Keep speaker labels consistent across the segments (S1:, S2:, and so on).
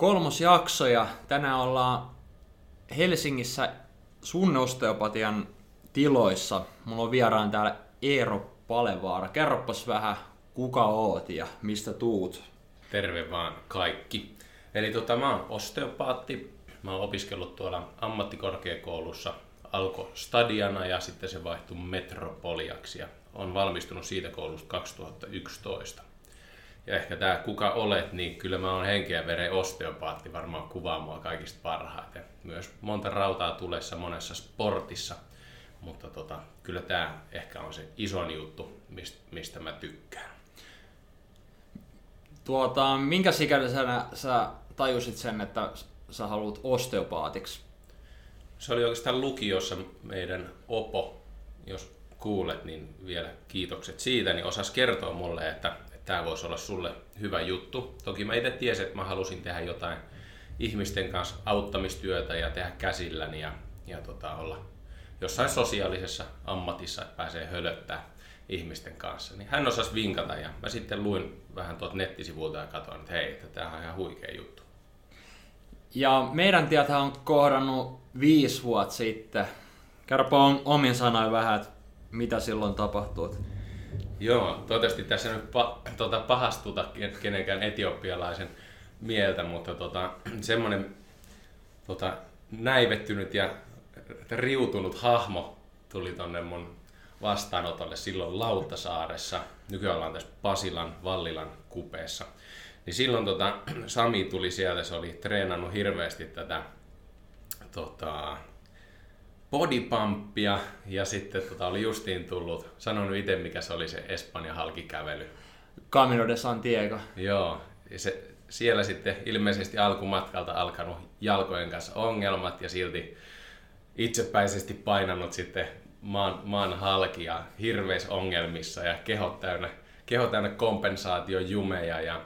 S1: kolmos jakso ja tänään ollaan Helsingissä sun osteopatian tiloissa. Mulla on vieraan täällä Eero Palevaara. Kerropas vähän, kuka oot ja mistä tuut?
S2: Terve vaan kaikki. Eli tota, mä oon osteopaatti. Mä oon opiskellut tuolla ammattikorkeakoulussa alko stadiana ja sitten se vaihtui metropoliaksi ja on valmistunut siitä koulusta 2011. Ja ehkä tämä kuka olet, niin kyllä mä oon henkeä veren osteopaatti varmaan kuvaa mua kaikista parhaiten. Myös monta rautaa tulessa monessa sportissa, mutta tota, kyllä tämä ehkä on se ison juttu, mistä mä tykkään.
S1: Tuota, minkä ikäisenä sä tajusit sen, että sä haluat osteopaatiksi?
S2: Se oli oikeastaan lukiossa meidän opo, jos kuulet, niin vielä kiitokset siitä, niin osas kertoa mulle, että tämä voisi olla sulle hyvä juttu. Toki mä itse tiesin, että mä halusin tehdä jotain ihmisten kanssa auttamistyötä ja tehdä käsilläni ja, ja tota, olla jossain sosiaalisessa ammatissa, että pääsee hölöttää ihmisten kanssa. Niin hän osasi vinkata ja mä sitten luin vähän tuolta nettisivulta ja katsoin, että hei, että tämä on ihan huikea juttu.
S1: Ja meidän tietä on kohdannut viisi vuotta sitten. Kerropa omin sanoin vähän, että mitä silloin tapahtui.
S2: Joo, toivottavasti tässä nyt pa, tota, pahastuta kenenkään etiopialaisen mieltä, mutta tota, semmoinen tota, näivettynyt ja riutunut hahmo tuli tonne mun vastaanotolle silloin Lauttasaaressa. Nykyään ollaan tässä Pasilan, Vallilan kupeessa. Niin silloin tota, Sami tuli sieltä, se oli treenannut hirveästi tätä tota, bodypumpia ja sitten tota, oli justiin tullut, sanon itse mikä se oli se Espanjan halkikävely.
S1: Camino de Santiago.
S2: Joo, ja se, siellä sitten ilmeisesti alkumatkalta alkanut jalkojen kanssa ongelmat ja silti itsepäisesti painanut sitten maan, maan halkia hirveissä ongelmissa ja kehot täynnä, keho täynnä kompensaatiojumeja ja,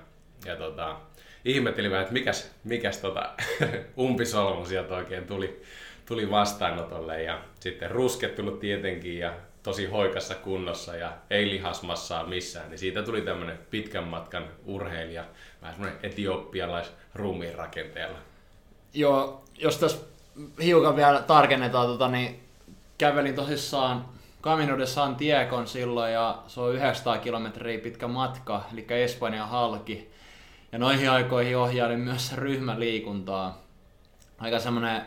S2: ja tota, ihmettelin vähän, että mikäs, mikäs tota, umpisolmu sieltä oikein tuli tuli vastaanotolle ja sitten ruskettunut tietenkin ja tosi hoikassa kunnossa ja ei lihasmassaa missään, niin siitä tuli tämmöinen pitkän matkan urheilija, vähän semmoinen etioppialais ruumiin rakenteella.
S1: Joo, jos tässä hiukan vielä tarkennetaan, tota, niin kävelin tosissaan Camino de Santiagon silloin ja se on 900 kilometriä pitkä matka, eli Espanjan halki. Ja noihin aikoihin ohjailin myös ryhmäliikuntaa. Aika semmoinen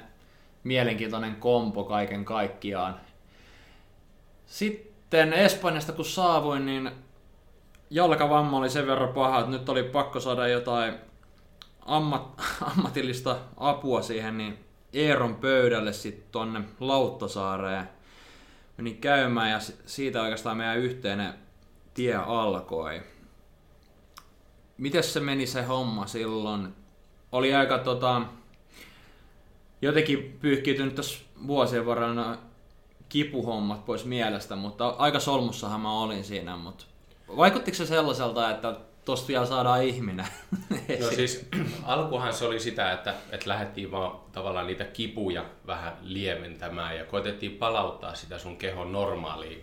S1: mielenkiintoinen kompo kaiken kaikkiaan. Sitten Espanjasta kun saavuin, niin jalkavamma oli sen verran paha, että nyt oli pakko saada jotain ammat, ammatillista apua siihen, niin Eeron pöydälle sitten tonne Lauttasaareen menin käymään ja siitä oikeastaan meidän yhteinen tie alkoi. Miten se meni se homma silloin? Oli aika tota, jotenkin pyyhkiytynyt tässä vuosien varrella kipuhommat pois mielestä, mutta aika solmussahan mä olin siinä, mutta vaikuttiko se sellaiselta, että tosta vielä saadaan ihminen?
S2: No siis alkuhan se oli sitä, että, että lähdettiin vaan tavallaan niitä kipuja vähän lieventämään ja koitettiin palauttaa sitä sun kehon normaalia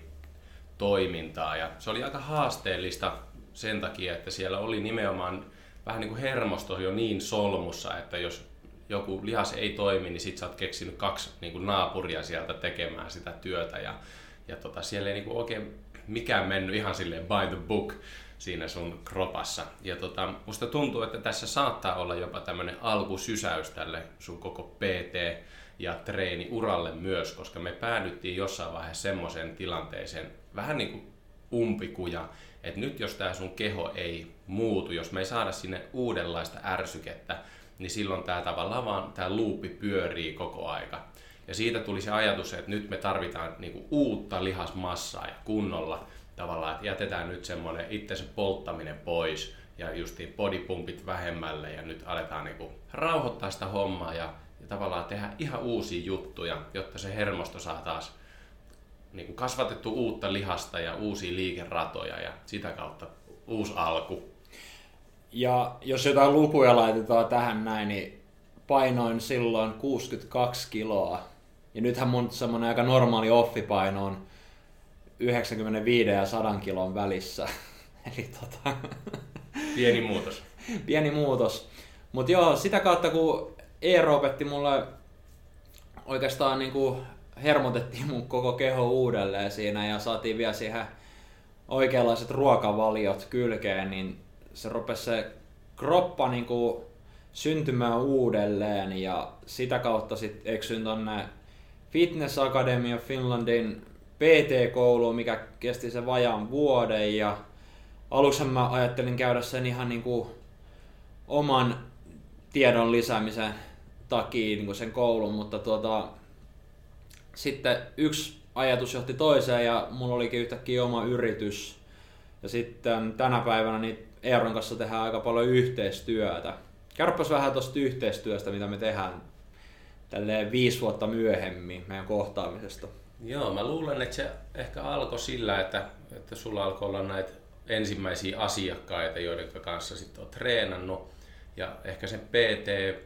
S2: toimintaa ja se oli aika haasteellista sen takia, että siellä oli nimenomaan vähän niin kuin hermosto jo niin solmussa, että jos joku lihas ei toimi, niin sit sä oot keksinyt kaksi niin kuin naapuria sieltä tekemään sitä työtä ja, ja tota, siellä ei niin kuin oikein mikään mennyt ihan silleen by the book siinä sun kropassa. Ja tota, musta tuntuu, että tässä saattaa olla jopa tämmöinen alkusysäys tälle sun koko PT ja treeni uralle myös, koska me päädyttiin jossain vaiheessa semmoiseen tilanteeseen, vähän niin kuin umpikuja, että nyt jos tämä sun keho ei muutu, jos me ei saada sinne uudenlaista ärsykettä, niin silloin tämä tavallaan vaan tämä luuppi pyörii koko aika. Ja siitä tuli se ajatus, että nyt me tarvitaan niinku uutta lihasmassaa ja kunnolla tavallaan, että jätetään nyt semmoinen itsensä polttaminen pois ja justiin bodypumpit vähemmälle ja nyt aletaan niinku rauhoittaa sitä hommaa ja, ja tavallaan tehdä ihan uusia juttuja, jotta se hermosto saa taas niinku kasvatettu uutta lihasta ja uusia liikeratoja ja sitä kautta uusi alku.
S1: Ja jos jotain lukuja laitetaan tähän näin, niin painoin silloin 62 kiloa. Ja nythän mun semmonen aika normaali offipaino on 95 ja 100 kilon välissä. Eli tota...
S2: Pieni muutos.
S1: Pieni muutos. Mutta joo, sitä kautta kun Eero opetti mulle oikeastaan niinku hermotettiin mun koko keho uudelleen siinä ja saatiin vielä siihen oikeanlaiset ruokavaliot kylkeen, niin se rupesi se kroppa niinku syntymään uudelleen ja sitä kautta sitten eksyin tonne Fitness Academy of Finlandin PT-kouluun, mikä kesti se vajaan vuoden ja aluksi mä ajattelin käydä sen ihan niinku oman tiedon lisäämisen takia niin sen koulun, mutta tuota, sitten yksi ajatus johti toiseen ja mulla olikin yhtäkkiä oma yritys. Ja sitten tänä päivänä niin Eeron kanssa tehdään aika paljon yhteistyötä. Kerropas vähän tuosta yhteistyöstä, mitä me tehdään tälleen viisi vuotta myöhemmin meidän kohtaamisesta.
S2: Joo, mä luulen, että se ehkä alkoi sillä, että, että sulla alkoi olla näitä ensimmäisiä asiakkaita, joiden kanssa sitten on treenannut. Ja ehkä sen PT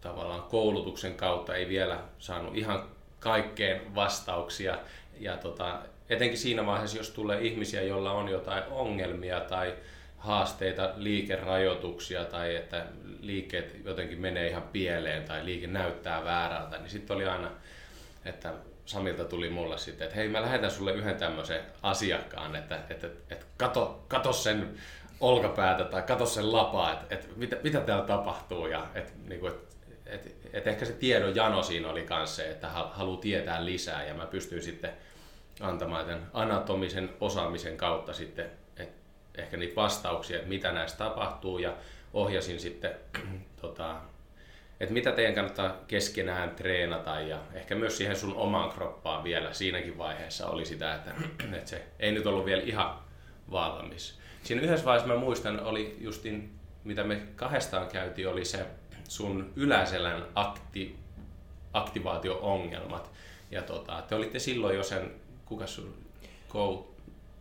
S2: tavallaan koulutuksen kautta ei vielä saanut ihan kaikkeen vastauksia. Ja tota, etenkin siinä vaiheessa, jos tulee ihmisiä, joilla on jotain ongelmia tai haasteita, liikerajoituksia tai että liikkeet jotenkin menee ihan pieleen tai liike näyttää väärältä, niin sitten oli aina, että Samilta tuli mulle sitten, että hei mä lähetän sulle yhden tämmöisen asiakkaan, että, että, että kato, kato sen olkapäätä tai kato sen lapaa, että, että mitä, mitä täällä tapahtuu ja että, niin kuin, että, että, että ehkä se tiedon jano siinä oli myös se, että haluaa tietää lisää ja mä pystyin sitten antamaan tämän anatomisen osaamisen kautta sitten ehkä niitä vastauksia, että mitä näistä tapahtuu ja ohjasin sitten tota, että mitä teidän kannattaa keskenään treenata ja ehkä myös siihen sun omaan kroppaan vielä siinäkin vaiheessa oli sitä, että, että se ei nyt ollut vielä ihan valmis. Siinä yhdessä vaiheessa mä muistan, oli justin, mitä me kahdestaan käytiin, oli se sun yläselän akti, aktivaatio-ongelmat. Ja tota, te olitte silloin jo sen, kuka sun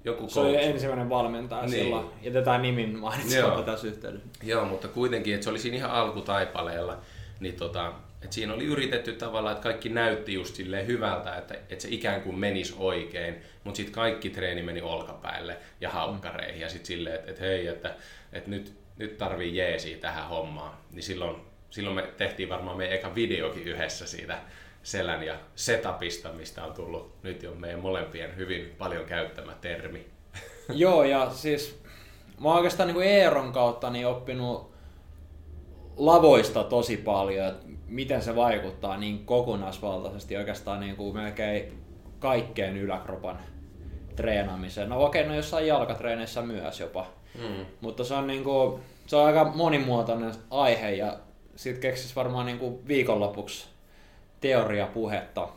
S1: joku Se oli ensimmäinen valmentaja niin. silloin. Jätetään nimin mainitsematta tässä yhteydessä.
S2: Joo, mutta kuitenkin, että se oli siinä ihan alkutaipaleella niin tota, et siinä oli yritetty tavallaan, että kaikki näytti just silleen hyvältä, että, että se ikään kuin menisi oikein, mutta sitten kaikki treeni meni olkapäille ja haukkareihin ja sitten silleen, että, että hei, että, että nyt, nyt tarvii jeesiä tähän hommaan. Niin silloin, silloin me tehtiin varmaan meidän eka videokin yhdessä siitä selän ja setupista, mistä on tullut nyt jo meidän molempien hyvin paljon käyttämä termi.
S1: Joo, ja siis mä oon oikeastaan niin kuin Eeron kautta niin oppinut lavoista tosi paljon, että miten se vaikuttaa niin kokonaisvaltaisesti oikeastaan niin kuin melkein kaikkeen yläkropan treenaamiseen. No okei, no jossain jalkatreeneissä myös jopa. Mm. Mutta se on, niin kuin, se on aika monimuotoinen aihe ja sitten keksis varmaan niin kuin viikonlopuksi teoriapuhetta.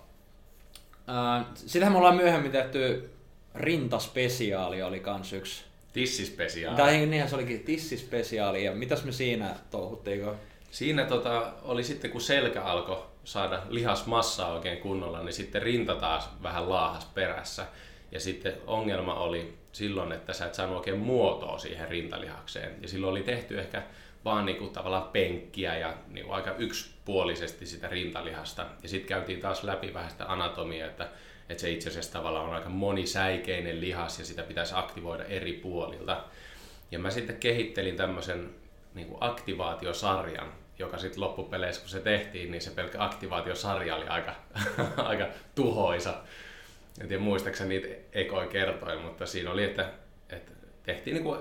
S1: Sitähän me ollaan myöhemmin tehty rintaspesiaali oli kans yksi
S2: Tissispesiaali.
S1: Tai niinhän se olikin tissispesiaali. Ja mitäs me siinä touhuttiinko?
S2: Siinä tota, oli sitten kun selkä alkoi saada lihasmassaa oikein kunnolla, niin sitten rinta taas vähän laahas perässä. Ja sitten ongelma oli silloin, että sä et saanut oikein muotoa siihen rintalihakseen. Ja silloin oli tehty ehkä vaan niinku tavallaan penkkiä ja niinku aika yksipuolisesti sitä rintalihasta. Ja sitten käytiin taas läpi vähän sitä anatomiaa, että että se itse asiassa tavallaan on aika monisäikeinen lihas ja sitä pitäisi aktivoida eri puolilta. Ja mä sitten kehittelin tämmöisen niin kuin aktivaatiosarjan, joka sitten loppupeleissä kun se tehtiin, niin se pelkkä aktivaatiosarja oli aika, aika tuhoisa. En tiedä muistaakseni niitä ekoja kertoi, mutta siinä oli, että, että tehtiin niin kuin,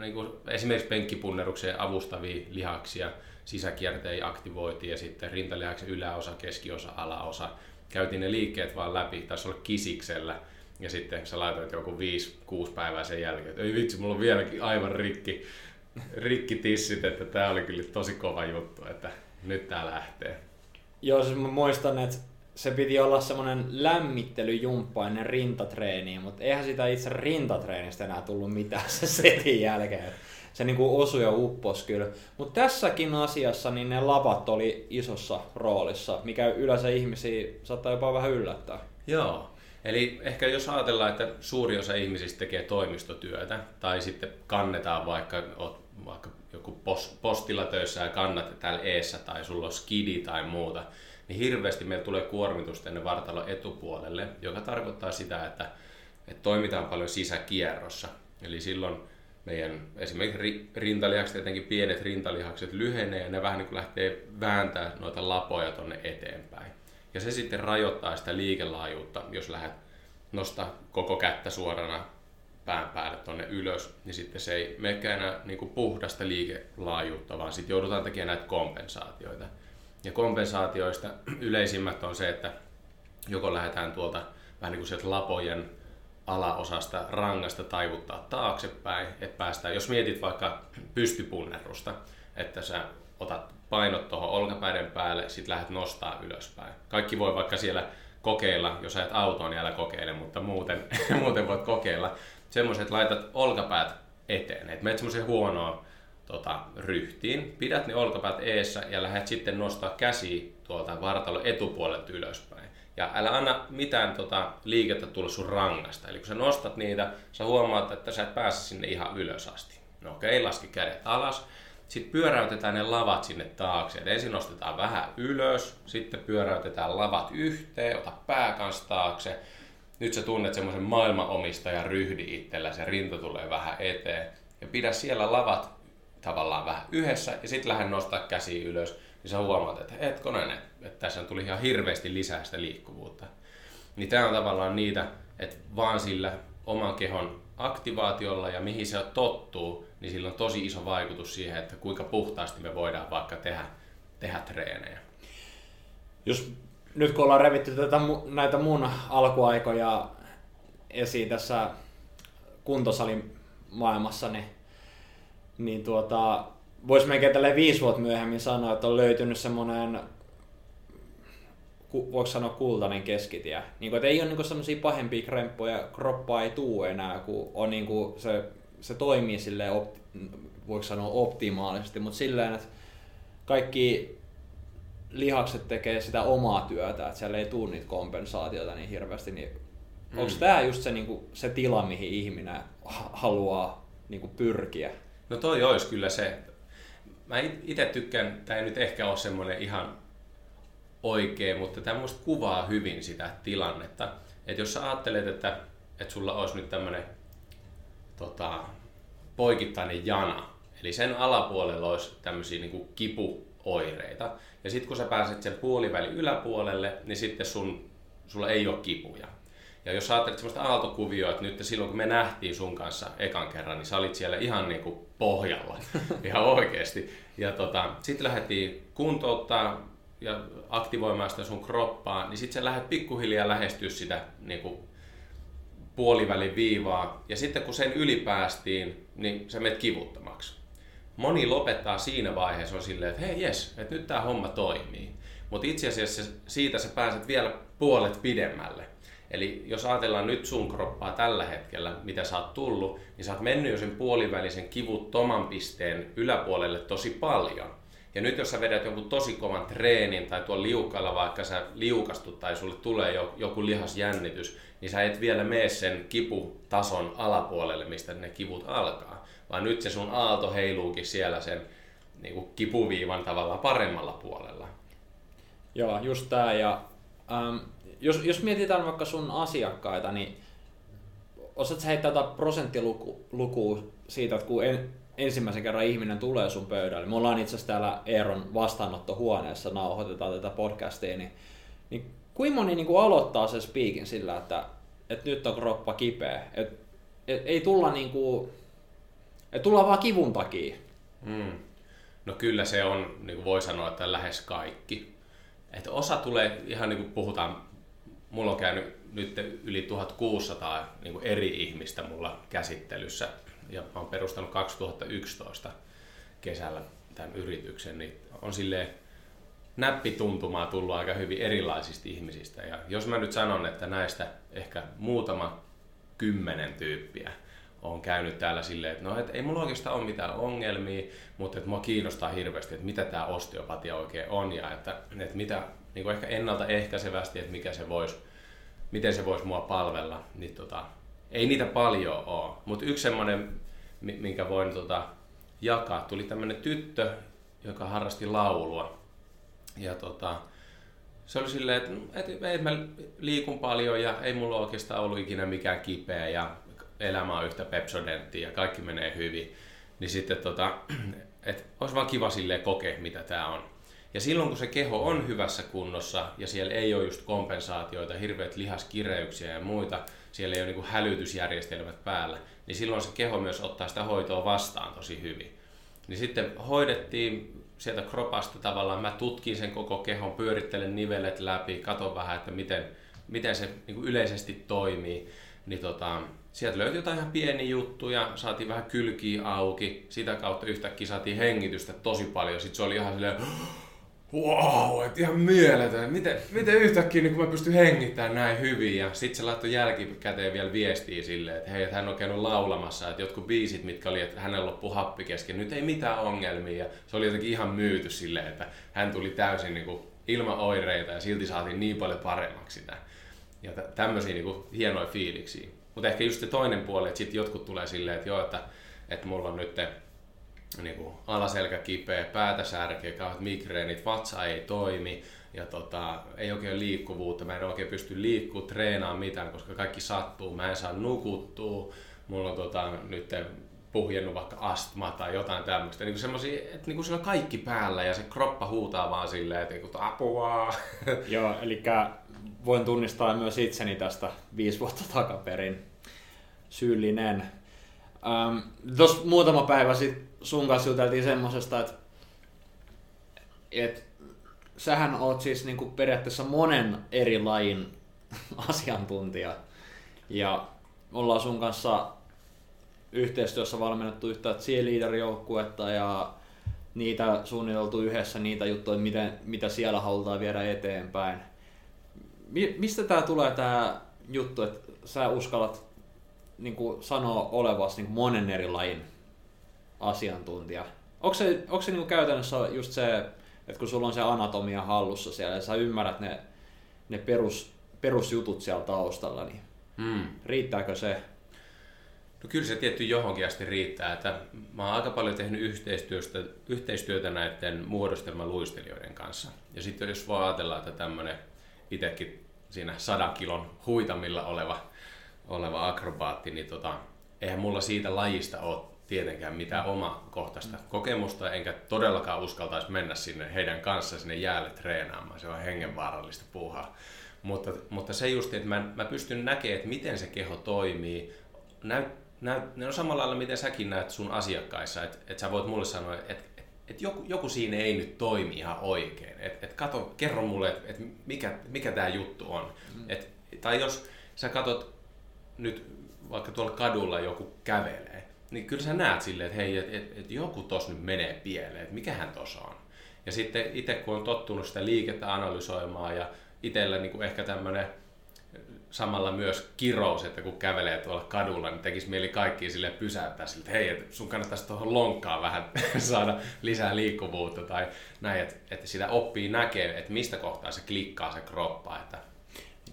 S2: niin kuin esimerkiksi penkkipunnerukseen avustavia lihaksia, sisäkierteitä aktivoitiin ja sitten rintalihaksen yläosa, keskiosa, alaosa. Käytiin ne liikkeet vaan läpi, taisi olla kisiksellä, ja sitten sä laitoit joku 5-6 päivää sen jälkeen, että ei vitsi, mulla on vieläkin aivan rikki, rikki tissit, että tää oli kyllä tosi kova juttu, että nyt tää lähtee.
S1: Joo, siis mä muistan, että se piti olla semmoinen lämmittelyjumppa ennen rintatreeniä, mutta eihän sitä itse rintatreenistä enää tullut mitään se setin jälkeen se niin kuin osui ja uppos kyllä. Mutta tässäkin asiassa niin ne lavat oli isossa roolissa, mikä yleensä ihmisiä saattaa jopa vähän yllättää.
S2: Joo. Eli ehkä jos ajatellaan, että suuri osa ihmisistä tekee toimistotyötä, tai sitten kannetaan vaikka, vaikka joku postilla töissä ja kannat täällä eessä, tai sulla on skidi tai muuta, niin hirveästi meillä tulee kuormitusta tänne vartalon etupuolelle, joka tarkoittaa sitä, että, että toimitaan paljon sisäkierrossa. Eli silloin meidän esimerkiksi rintalihakset, etenkin pienet rintalihakset lyhenee ja ne vähän niin kuin lähtee vääntää noita lapoja tonne eteenpäin. Ja se sitten rajoittaa sitä liikelaajuutta, jos lähdet nostaa koko kättä suorana pään päälle tonne ylös, niin sitten se ei menekään enää niin kuin puhdasta liikelaajuutta, vaan sitten joudutaan tekemään näitä kompensaatioita. Ja kompensaatioista yleisimmät on se, että joko lähdetään tuolta vähän niin kuin sieltä lapojen alaosasta rangasta taivuttaa taaksepäin, että päästään, jos mietit vaikka pystypunnerusta, että sä otat painot tuohon olkapäiden päälle, sit lähdet nostaa ylöspäin. Kaikki voi vaikka siellä kokeilla, jos ajat autoon, niin älä kokeile, mutta muuten, muuten voit kokeilla. Semmoiset laitat olkapäät eteen, että menet semmoiseen huonoon tota, ryhtiin, pidät ne olkapäät eessä ja lähdet sitten nostaa käsi tuolta vartalon etupuolelta ylöspäin. Ja älä anna mitään tota, liikettä tulla sun rangasta. Eli kun sä nostat niitä, sä huomaat, että sä et pääse sinne ihan ylös asti. No okei, laski kädet alas. Sitten pyöräytetään ne lavat sinne taakse. Et ensin nostetaan vähän ylös, sitten pyöräytetään lavat yhteen, ota pää kanssa taakse. Nyt sä tunnet semmoisen maailmanomistajan ryhdi itsellä, se rinta tulee vähän eteen. Ja pidä siellä lavat tavallaan vähän yhdessä ja sitten lähde nostaa käsi ylös niin sä huomaat, että hetkonen, että tässä tuli ihan hirveästi lisää sitä liikkuvuutta. Niin tämä on tavallaan niitä, että vaan sillä oman kehon aktivaatiolla ja mihin se tottuu, niin sillä on tosi iso vaikutus siihen, että kuinka puhtaasti me voidaan vaikka tehdä, tehdä treenejä.
S1: Jos nyt kun ollaan revitty tätä, näitä mun alkuaikoja esiin tässä kuntosalin maailmassa, niin, niin tuota, voisi melkein tälle viisi vuotta myöhemmin sanoa, että on löytynyt semmoinen voiko sanoa kultainen keskitie. Niin kuin, että ei ole niin semmoisia pahempia kremppoja, kroppaa ei tuu enää, kun on niin kuin se, se toimii silleen, opti, voiko sanoa optimaalisesti, mutta silleen, että kaikki lihakset tekee sitä omaa työtä, että siellä ei tule niitä kompensaatioita niin hirveästi, niin mm. onko tämä just se, niin kuin, se tila, mihin ihminen haluaa niin kuin, pyrkiä?
S2: No toi olisi kyllä se, mä itse tykkään, tämä ei nyt ehkä ole semmoinen ihan oikein, mutta tämä musta kuvaa hyvin sitä tilannetta. Että jos sä ajattelet, että, että sulla olisi nyt tämmöinen tota, poikittainen jana, eli sen alapuolella olisi tämmöisiä niin kipuoireita, ja sitten kun sä pääset sen puolivälin yläpuolelle, niin sitten sun, sulla ei ole kipuja. Ja jos ajattelet sellaista aaltokuvioa, että nyt silloin kun me nähtiin sun kanssa ekan kerran, niin sä olit siellä ihan niin kuin pohjalla, ihan oikeasti. Ja tota, sitten lähdettiin kuntouttaa ja aktivoimaan sitä sun kroppaa, niin sitten sä lähdet pikkuhiljaa lähestyä sitä niin kuin puolivälin viivaa. Ja sitten kun sen ylipäästiin, niin sä menet kivuttomaksi. Moni lopettaa siinä vaiheessa on silleen, että hei jes, että nyt tämä homma toimii. Mutta itse asiassa siitä sä pääset vielä puolet pidemmälle. Eli jos ajatellaan nyt sun kroppaa tällä hetkellä, mitä sä oot tullut, niin sä oot mennyt jo sen puolivälisen kivuttoman pisteen yläpuolelle tosi paljon. Ja nyt jos sä vedät jonkun tosi kovan treenin tai tuolla liukalla, vaikka sä liukastut tai sulle tulee joku lihasjännitys, niin sä et vielä mene sen kiputason alapuolelle, mistä ne kivut alkaa. Vaan nyt se sun aalto heiluukin siellä sen niin kuin kipuviivan tavalla paremmalla puolella.
S1: Joo, just tää. Ja ähm, jos, jos mietitään vaikka sun asiakkaita, niin osaatko heittää jotain prosenttilukua siitä, että kun en, ensimmäisen kerran ihminen tulee sun pöydälle, me ollaan itse asiassa täällä Eeron vastaanottohuoneessa, nauhoitetaan tätä podcastia, niin, niin kuinka moni niin kuin aloittaa sen speakin sillä, että, että nyt on kroppa kipeä, että et, ei tulla niin kuin, että tullaan vaan kivun takia.
S2: Mm. No kyllä se on, niin kuin voi sanoa, että lähes kaikki. Että osa tulee ihan niin kuin puhutaan mulla on käynyt nyt yli 1600 niin kuin eri ihmistä mulla käsittelyssä ja mä oon perustanut 2011 kesällä tämän yrityksen, niin on silleen näppituntumaa tullut aika hyvin erilaisista ihmisistä. Ja jos mä nyt sanon, että näistä ehkä muutama kymmenen tyyppiä on käynyt täällä silleen, että no, et ei mulla oikeastaan ole mitään ongelmia, mutta että mua kiinnostaa hirveästi, että mitä tämä osteopatia oikein on ja että, että mitä niin kuin ehkä ennaltaehkäisevästi, että mikä se voisi, miten se voisi mua palvella, niin tota, ei niitä paljon ole. Mutta yksi semmoinen, minkä voin tota, jakaa, tuli tämmöinen tyttö, joka harrasti laulua. Ja tota, se oli silleen, että et, et mä liikun paljon ja ei mulla oikeastaan ollut ikinä mikään kipeä ja elämä on yhtä pepsodenttia ja kaikki menee hyvin, niin sitten tota, et olisi vaan kiva silleen kokea, mitä tämä on. Ja silloin kun se keho on hyvässä kunnossa ja siellä ei ole just kompensaatioita, hirveät lihaskireyksiä ja muita, siellä ei ole niin hälytysjärjestelmät päällä, niin silloin se keho myös ottaa sitä hoitoa vastaan tosi hyvin. Niin sitten hoidettiin sieltä kropasta tavallaan, mä tutkin sen koko kehon, pyörittelen nivelet läpi, katon vähän, että miten, miten se niin yleisesti toimii. Niin tota, sieltä löytyi jotain ihan pieniä juttuja, saatiin vähän kylkiä auki, sitä kautta yhtäkkiä saatiin hengitystä tosi paljon. Sitten se oli ihan silleen, wow, että ihan mieletön. Miten, miten yhtäkkiä niin kun mä pystyn hengittämään näin hyvin. Ja sitten se laittoi jälkikäteen vielä viestiä silleen, että hei, että hän on käynyt laulamassa, että jotkut biisit, mitkä oli, että hänellä loppu happi kesken, nyt ei mitään ongelmia. Ja se oli jotenkin ihan myyty silleen, että hän tuli täysin niin kuin ilman oireita ja silti saatiin niin paljon paremmaksi sitä. Ja tämmöisiä niin hienoja fiiliksiä. Mutta ehkä just se toinen puoli, että sitten jotkut tulee silleen, että joo, että, että mulla on nyt niin kuin alaselkä kipeä, päätä särkeä, kauheat migreenit, vatsa ei toimi ja tota, ei oikein liikkuvuutta, mä en oikein pysty liikkumaan, treenaamaan mitään, koska kaikki sattuu, mä en saa nukuttua, mulla on tota, nyt puhjennut vaikka astma tai jotain tämmöistä. Niin semmosia, että niin kuin on kaikki päällä ja se kroppa huutaa vaan silleen, että niin apua.
S1: Joo, eli voin tunnistaa myös itseni tästä viisi vuotta takaperin syyllinen. Ähm, Tuossa muutama päivä sitten sun kanssa juteltiin semmosesta, että et, sähän oot siis niinku periaatteessa monen eri lajin asiantuntija. Ja ollaan sun kanssa yhteistyössä valmennettu yhtä cheerleader-joukkuetta ja niitä suunniteltu yhdessä niitä juttuja, miten, mitä siellä halutaan viedä eteenpäin. Mi- mistä tämä tulee tämä juttu, että sä uskallat niin sanoa olevasi niin monen eri lajin asiantuntija. Onko se, onko se niin käytännössä just se, että kun sulla on se anatomia hallussa siellä ja sä ymmärrät ne, ne perus, perusjutut siellä taustalla, niin hmm. riittääkö se?
S2: No kyllä se tietty johonkin asti riittää. Että mä oon aika paljon tehnyt yhteistyöstä, yhteistyötä näiden muodostelmaluistelijoiden kanssa. Ja sitten jos voi ajatella, että tämmöinen itsekin siinä sadan kilon huitamilla oleva, oleva akrobaatti, niin tota, eihän mulla siitä lajista ole tietenkään mitään omakohtaista kokemusta, enkä todellakaan uskaltaisi mennä sinne heidän kanssa sinne jäälle treenaamaan. Se on hengenvaarallista puuhaa. Mutta, mutta se just, että mä, mä pystyn näkemään, että miten se keho toimii. Näyt, näyt, ne on samalla lailla, miten säkin näet sun asiakkaissa, että, että sä voit mulle sanoa, että, että, että joku, joku siinä ei nyt toimi ihan oikein. Että, että kato, kerro mulle, että, että mikä, mikä tämä juttu on. Mm. Et, tai jos sä katot nyt vaikka tuolla kadulla joku kävelee, niin kyllä sä näet silleen, että hei, että et, et joku tos nyt menee pieleen, että mikähän tos on. Ja sitten itse kun on tottunut sitä liikettä analysoimaan ja itsellä niin kuin ehkä tämmöinen samalla myös kirous, että kun kävelee tuolla kadulla, niin tekisi mieli kaikki sille pysäyttää siltä, että hei, että sun kannattaisi tuohon lonkkaan vähän saada lisää liikkuvuutta tai näin, että, että sitä oppii näkee, että mistä kohtaa se klikkaa se kroppa, että,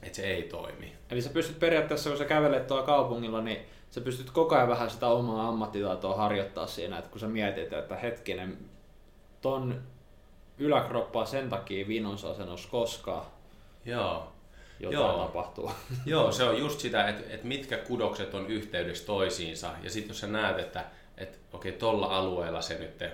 S2: että se ei toimi.
S1: Eli sä pystyt periaatteessa, kun sä kävelet tuolla kaupungilla, niin sä pystyt koko ajan vähän sitä omaa ammattitaitoa harjoittaa siinä, että kun sä mietit, että hetkinen, ton yläkroppaa sen takia vinos asennossa koskaan
S2: Joo.
S1: jotain Joo. tapahtuu.
S2: Joo, se on just sitä, että, että mitkä kudokset on yhteydessä toisiinsa. Ja sitten jos sä näet, että, että okei, tuolla alueella se nyt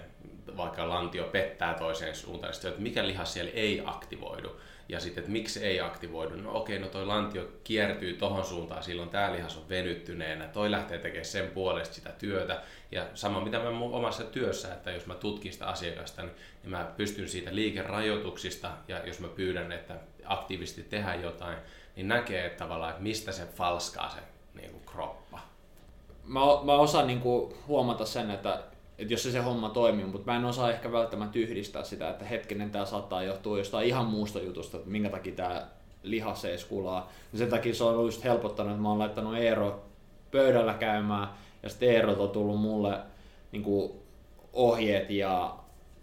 S2: vaikka lantio pettää toiseen suuntaan, niin että mikä lihas siellä ei aktivoidu, ja sitten, että miksi ei aktivoidu. No okei, no toi lantio kiertyy tohon suuntaan, silloin tämä lihas on venyttyneenä. Toi lähtee tekemään sen puolesta sitä työtä. Ja sama mitä mä mun omassa työssä, että jos mä tutkin sitä asiakasta, niin, niin mä pystyn siitä liikerajoituksista, ja jos mä pyydän, että aktiivisesti tehdä jotain, niin näkee että tavallaan, että mistä se falskaa se niin kuin kroppa.
S1: Mä, mä osaan niin kuin huomata sen, että että jos se, se homma toimii, mutta mä en osaa ehkä välttämättä yhdistää sitä, että hetkinen tämä saattaa johtua jostain ihan muusta jutusta, että minkä takia tämä lihas ei skulaa. Ja sen takia se on just helpottanut, että mä oon laittanut Eero pöydällä käymään ja sitten Eero on tullut mulle niin kuin ohjeet ja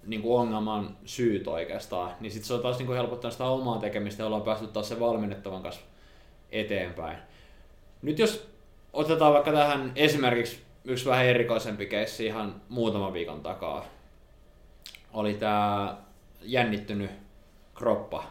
S1: niin kuin ongelman syyt oikeastaan. Niin sitten se on taas niin kuin helpottanut sitä omaa tekemistä ja ollaan päästy taas se valmennettavan kanssa eteenpäin. Nyt jos otetaan vaikka tähän esimerkiksi yksi vähän erikoisempi keissi ihan muutaman viikon takaa oli tämä jännittynyt kroppa.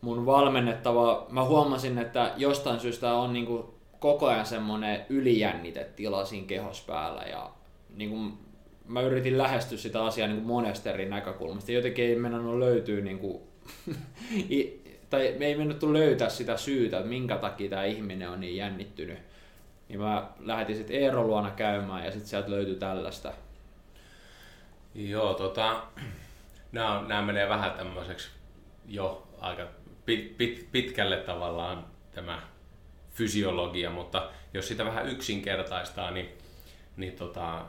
S1: mun valmennettava, mä huomasin, että jostain syystä on niinku koko ajan semmoinen ylijännitetila siinä kehos päällä ja niinku, mä yritin lähestyä sitä asiaa niinku monesterin näkökulmasta. Jotenkin ei mennä löytyy niinku, tai me ei mennyt löytää sitä syytä, että minkä takia tämä ihminen on niin jännittynyt. Niin mä lähetin sitten Eero luona käymään ja sitten sieltä löytyi tällaista.
S2: Joo, tota, nämä, nämä menee vähän tämmöiseksi jo aika pit, pit, pitkälle tavallaan tämä fysiologia, mutta jos sitä vähän yksinkertaistaa, niin, niin tota,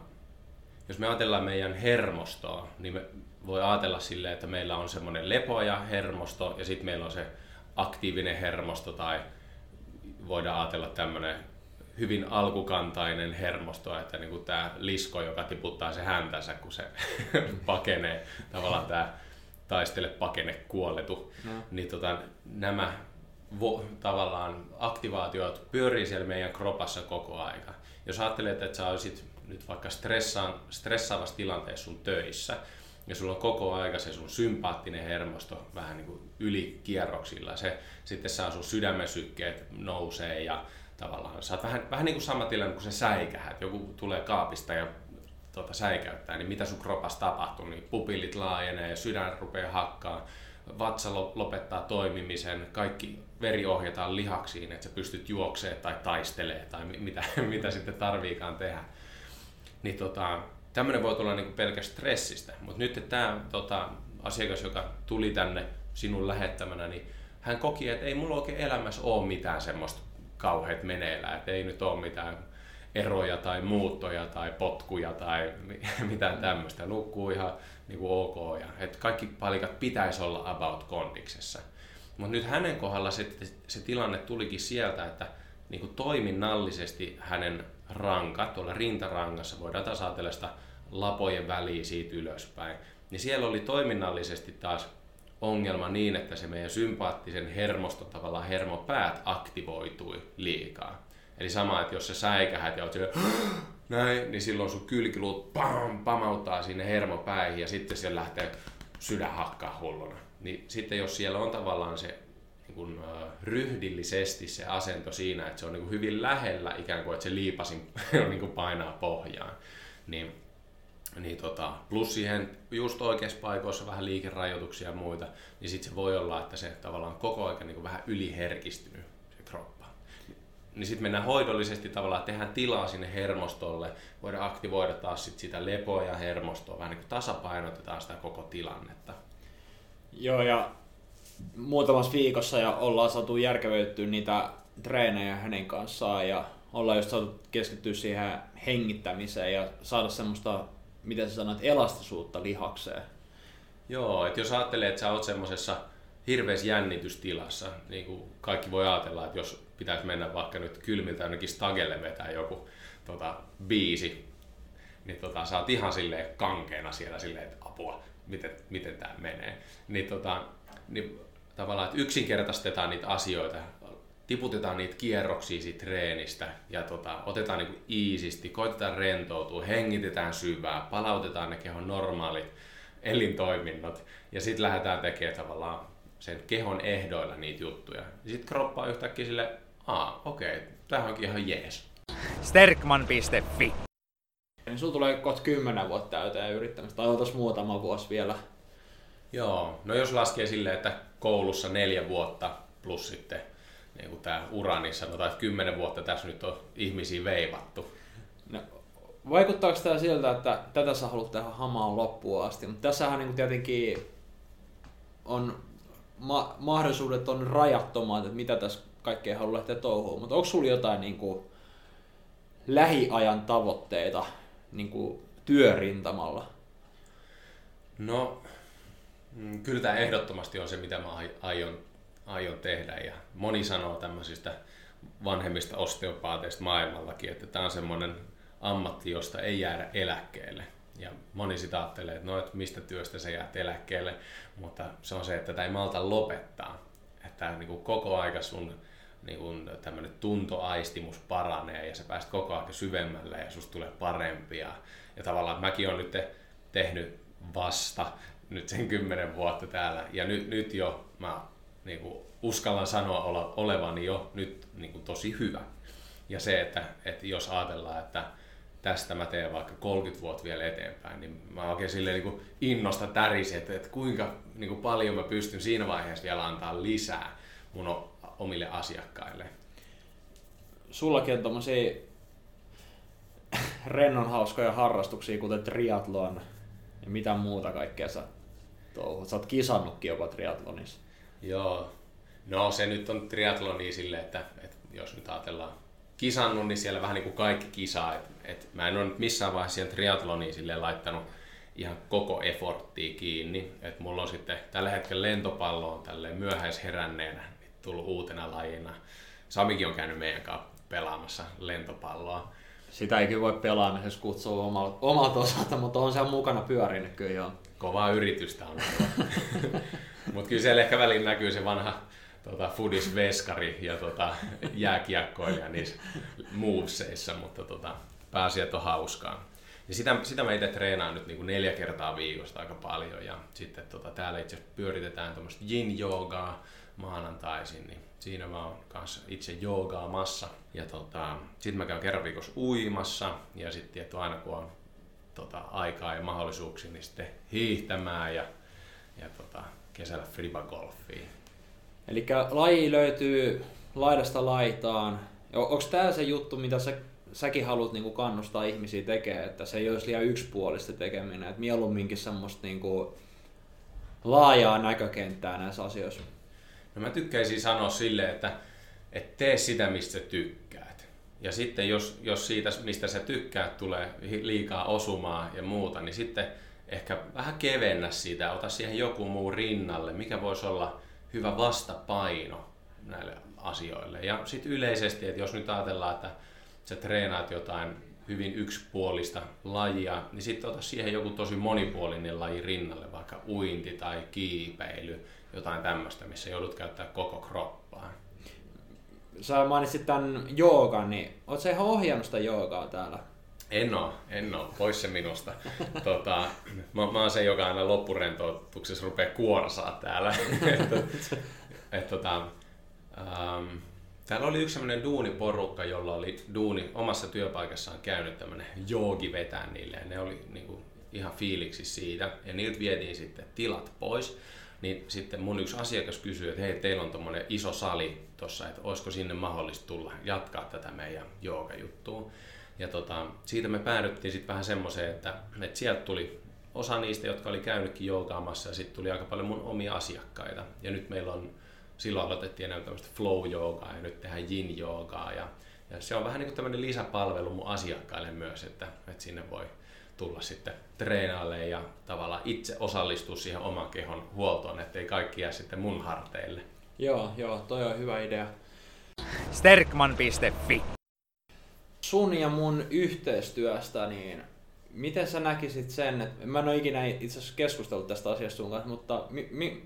S2: jos me ajatellaan meidän hermostoa, niin me voi ajatella silleen, että meillä on semmoinen lepoja hermosto ja sitten meillä on se aktiivinen hermosto tai voidaan ajatella tämmöinen hyvin alkukantainen hermosto, että niin kuin tämä lisko, joka tiputtaa se häntänsä, kun se pakenee, tavallaan tämä taistele pakene kuolletu, no. niin tota, nämä vo, tavallaan aktivaatiot pyörii siellä meidän kropassa koko aika. Jos ajattelet, että sä olisit nyt vaikka stressaan, stressaavassa tilanteessa sun töissä, ja sulla on koko aika se sun sympaattinen hermosto vähän niin kuin ylikierroksilla, se, sitten saa sun sydämen sykkeet nousee ja tavallaan oot vähän, vähän niin kuin sama tilanne kuin se säikähät. Joku tulee kaapista ja tuota, säikäyttää, niin mitä sun kropassa tapahtuu, niin pupillit laajenee ja sydän rupeaa hakkaa, vatsa lopettaa toimimisen, kaikki veri ohjataan lihaksiin, että sä pystyt juoksemaan tai taistelee tai mitä, mitä sitten tarviikaan tehdä. Niin tota, tämmöinen voi tulla niinku pelkästään stressistä, mutta nyt tämä tota, asiakas, joka tuli tänne sinun lähettämänä, niin hän koki, että ei mulla oikein elämässä ole mitään semmoista kauheat meneillään, että ei nyt ole mitään eroja tai muuttoja tai potkuja tai mitään tämmöistä. Nukkuu ihan niin kuin ok ja että kaikki palikat pitäisi olla about kondiksessa. Mutta nyt hänen kohdalla se, se tilanne tulikin sieltä, että niin kuin toiminnallisesti hänen ranka, tuolla rintarangassa, voidaan taas ajatella sitä lapojen väliä siitä ylöspäin, niin siellä oli toiminnallisesti taas ongelma niin, että se meidän sympaattisen hermoston tavallaan hermopäät aktivoitui liikaa. Eli sama, että jos sä säikähät ja oot silleen, näin, niin silloin sun kylkiluut pam, pamauttaa sinne hermopäihin ja sitten siellä lähtee sydän hakkaa hulluna. Niin sitten jos siellä on tavallaan se niin kuin, ryhdillisesti se asento siinä, että se on niin kuin hyvin lähellä ikään kuin, että se liipasin niin kuin painaa pohjaan, niin niin tota, plus siihen just oikeassa paikoissa vähän liikerajoituksia ja muita, niin sitten se voi olla, että se tavallaan koko ajan niin vähän yliherkistynyt se kroppa. Niin sitten mennään hoidollisesti tavallaan, tehdään tilaa sinne hermostolle, voidaan aktivoida taas sit sitä lepoa ja hermostoa, vähän niin kuin tasapainotetaan sitä koko tilannetta.
S1: Joo, ja muutamassa viikossa ja ollaan saatu järkevöityä niitä treenejä hänen kanssaan ja ollaan just saatu keskittyä siihen hengittämiseen ja saada semmoista miten sä sanoit, elastisuutta lihakseen.
S2: Joo, että jos ajattelee, että sä oot semmoisessa hirveässä jännitystilassa, niin kuin kaikki voi ajatella, että jos pitäisi mennä vaikka nyt kylmiltä jonnekin stagelle vetää joku tota, biisi, niin tota, sä oot ihan silleen kankeena siellä silleen, että apua, miten, miten tämä menee. Niin, tota, niin tavallaan, että yksinkertaistetaan niitä asioita tiputetaan niitä kierroksia siitä treenistä ja tota, otetaan niinku iisisti, koitetaan rentoutua, hengitetään syvää, palautetaan ne kehon normaalit elintoiminnot ja sitten lähdetään tekemään tavallaan sen kehon ehdoilla niitä juttuja. Sitten kroppa on yhtäkkiä sille, aa, okei, okay, tämähän onkin ihan jees. Sterkman.fi
S1: niin sulla tulee kohta kymmenen vuotta täyteen yrittämistä, tai oltais muutama vuosi vielä.
S2: Joo, no jos laskee silleen, että koulussa neljä vuotta plus sitten niin kuin tämä ura, niin sanotaan, että kymmenen vuotta tässä nyt on ihmisiä veivattu.
S1: No, vaikuttaako tämä siltä, että tätä sä haluat tehdä hamaan loppuun asti, mutta tässähän niin tietenkin on ma- mahdollisuudet on rajattomat, että mitä tässä kaikkea haluaa lähteä touhuun, mutta onko sulla jotain niin kuin, lähiajan tavoitteita niin kuin, työrintamalla?
S2: No, kyllä tämä ehdottomasti on se, mitä mä aion aion tehdä. Ja moni sanoo tämmöisistä vanhemmista osteopaateista maailmallakin, että tämä on semmoinen ammatti, josta ei jäädä eläkkeelle. Ja moni sitä ajattelee, että no, että mistä työstä se jäät eläkkeelle, mutta se on se, että tämä ei malta lopettaa. Että niin kuin koko aika sun niin kuin tämmöinen tuntoaistimus paranee ja sä pääst koko ajan syvemmälle ja susta tulee parempia. Ja tavallaan mäkin olen nyt tehnyt vasta nyt sen kymmenen vuotta täällä ja nyt, nyt jo mä niin kuin uskallan sanoa olevani jo nyt niin kuin tosi hyvä. Ja se, että, että jos ajatellaan, että tästä mä teen vaikka 30 vuotta vielä eteenpäin, niin mä oikein silleen niin innosta tärisin, että, että kuinka niin kuin paljon mä pystyn siinä vaiheessa vielä antaa lisää mun omille asiakkaille.
S1: Sullakin on tommosia rennon hauskoja harrastuksia, kuten triatlon ja mitä muuta kaikkea sä touhut. Sä oot kisannutkin jopa triatlonissa.
S2: Joo. No se nyt on triatloni sille, että, että jos nyt ajatellaan kisannut, niin siellä vähän niin kuin kaikki kisaa. Et, et mä en ole nyt missään vaiheessa siihen triatloniin sille laittanut ihan koko efforttia kiinni. Et mulla on sitten tällä hetkellä lentopallo on tälleen myöhäisheränneenä tullut uutena lajina. Samikin on käynyt meidän kanssa pelaamassa lentopalloa.
S1: Sitä ei kyllä voi pelaamisessa kutsua omalta, omalta osalta, mutta on siellä mukana pyörinyt kyllä joo.
S2: Kovaa yritystä on Mutta kyllä siellä ehkä väliin näkyy se vanha tota, Fudis-veskari ja tota, jääkiekkoilija niissä moveseissa, mutta tota, pääasiat on hauskaa. Ja sitä, sitä mä itse treenaan nyt niin kuin neljä kertaa viikosta aika paljon ja sitten tota, täällä itse pyöritetään tuommoista yin-joogaa maanantaisin, niin siinä mä oon kanssa itse joogaamassa. Ja tota, sitten mä käyn kerran viikossa uimassa ja sitten aina kun on tota, aikaa ja mahdollisuuksia, niin sitten hiihtämään ja, ja tota, kesällä fribagolfiin.
S1: Eli laji löytyy laidasta laitaan. Onko tämä se juttu, mitä sä, säkin haluat niinku kannustaa ihmisiä tekemään, että se ei olisi liian yksipuolista tekeminen, että mieluumminkin semmoista niinku laajaa näkökenttää näissä asioissa?
S2: No mä tykkäisin sanoa sille, että, että tee sitä, mistä tykkäät. Ja sitten jos, jos siitä, mistä sä tykkäät, tulee liikaa osumaa ja muuta, niin sitten ehkä vähän kevennä siitä, ota siihen joku muu rinnalle, mikä voisi olla hyvä vastapaino näille asioille. Ja sitten yleisesti, että jos nyt ajatellaan, että sä treenaat jotain hyvin yksipuolista lajia, niin sitten ota siihen joku tosi monipuolinen laji rinnalle, vaikka uinti tai kiipeily, jotain tämmöistä, missä joudut käyttää koko kroppaa.
S1: Sä mainitsit tämän joogan, niin oot sä ihan ohjannut sitä joogaa täällä?
S2: En oo, en oo, pois se minusta. tota, mä, mä oon se, joka aina loppurentoutuksessa rupeaa kuorsaa täällä. et, et, tota, ähm, täällä oli yksi sellainen duuniporukka, jolla oli duuni omassa työpaikassaan käynyt tämmönen joogi vetää niille. Ja ne oli niinku, ihan fiiliksi siitä. Ja niiltä vietiin sitten tilat pois. Niin sitten mun yksi asiakas kysyi, että hei, teillä on tommonen iso sali tossa, että olisiko sinne mahdollista tulla jatkaa tätä meidän joogajuttua. Ja tota, siitä me päädyttiin sitten vähän semmoiseen, että, että sieltä tuli osa niistä, jotka oli käynytkin joogaamassa ja sitten tuli aika paljon mun omia asiakkaita. Ja nyt meillä on, silloin aloitettiin enää tämmöistä flow-joogaa ja nyt tehdään yin-joogaa. Ja, ja se on vähän niin kuin tämmöinen lisäpalvelu mun asiakkaille myös, että, että sinne voi tulla sitten treenaalle ja tavallaan itse osallistua siihen oman kehon huoltoon, ettei kaikki jää sitten mun harteille.
S1: Joo, joo, toi on hyvä idea.
S3: Sterkman.fi
S1: Sun ja mun yhteistyöstä, niin miten sä näkisit sen, että mä en ole ikinä itse asiassa keskustellut tästä asiasta sun kanssa, mutta mi, mi,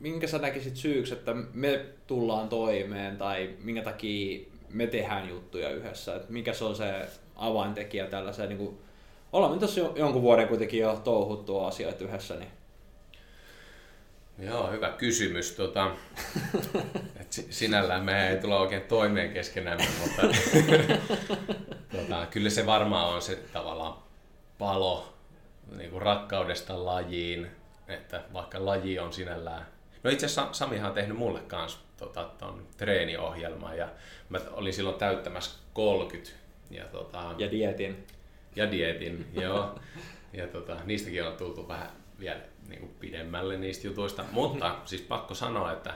S1: minkä sä näkisit syyksi, että me tullaan toimeen tai minkä takia me tehdään juttuja yhdessä, että mikä se on se avaintekijä tällaiseen niin kuin ollaan me tässä jonkun vuoden kuitenkin jo touhuttu asioita yhdessä. Niin...
S2: Joo, hyvä kysymys. Tota, et sinällään me ei tulla oikein toimeen keskenään, mutta tota, kyllä se varmaan on se tavallaan palo niin kuin rakkaudesta lajiin, että vaikka laji on sinällään... No itse asiassa Samihan on tehnyt mulle kanssa tota, ton treeniohjelman ja mä olin silloin täyttämässä 30. Ja, tota,
S1: ja dietin
S2: ja dietin, joo. Ja tota, niistäkin on tultu vähän vielä niin kuin pidemmälle niistä jutuista. Mutta siis pakko sanoa, että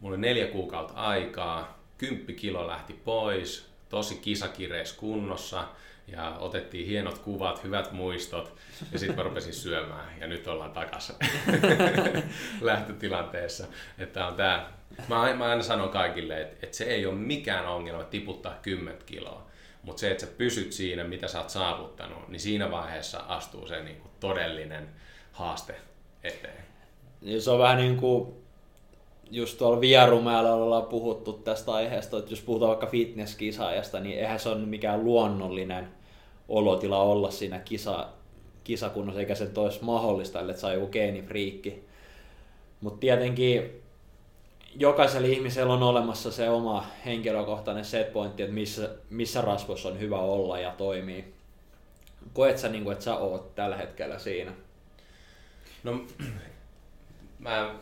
S2: mulla oli neljä kuukautta aikaa, kymppi kilo lähti pois, tosi kisakireis kunnossa ja otettiin hienot kuvat, hyvät muistot ja sitten mä rupesin syömään ja nyt ollaan takaisin lähtötilanteessa. Että on tää, mä, mä aina sanon kaikille, että, että se ei ole mikään ongelma tiputtaa 10 kiloa. Mutta se, että sä pysyt siinä, mitä sä oot saavuttanut, niin siinä vaiheessa astuu se niin todellinen haaste eteen.
S1: Niin se on vähän niin kuin just tuolla Vierumäellä ollaan puhuttu tästä aiheesta, että jos puhutaan vaikka fitnesskisaajasta, niin eihän se ole mikään luonnollinen olotila olla siinä kisa, kisakunnossa, eikä se olisi mahdollista, että saa joku geenifriikki. Mutta tietenkin jokaisella ihmisellä on olemassa se oma henkilökohtainen setpointti, että missä, missä rasvossa on hyvä olla ja toimii. Koet sä, niin kuin, että sä oot tällä hetkellä siinä?
S2: No, mä,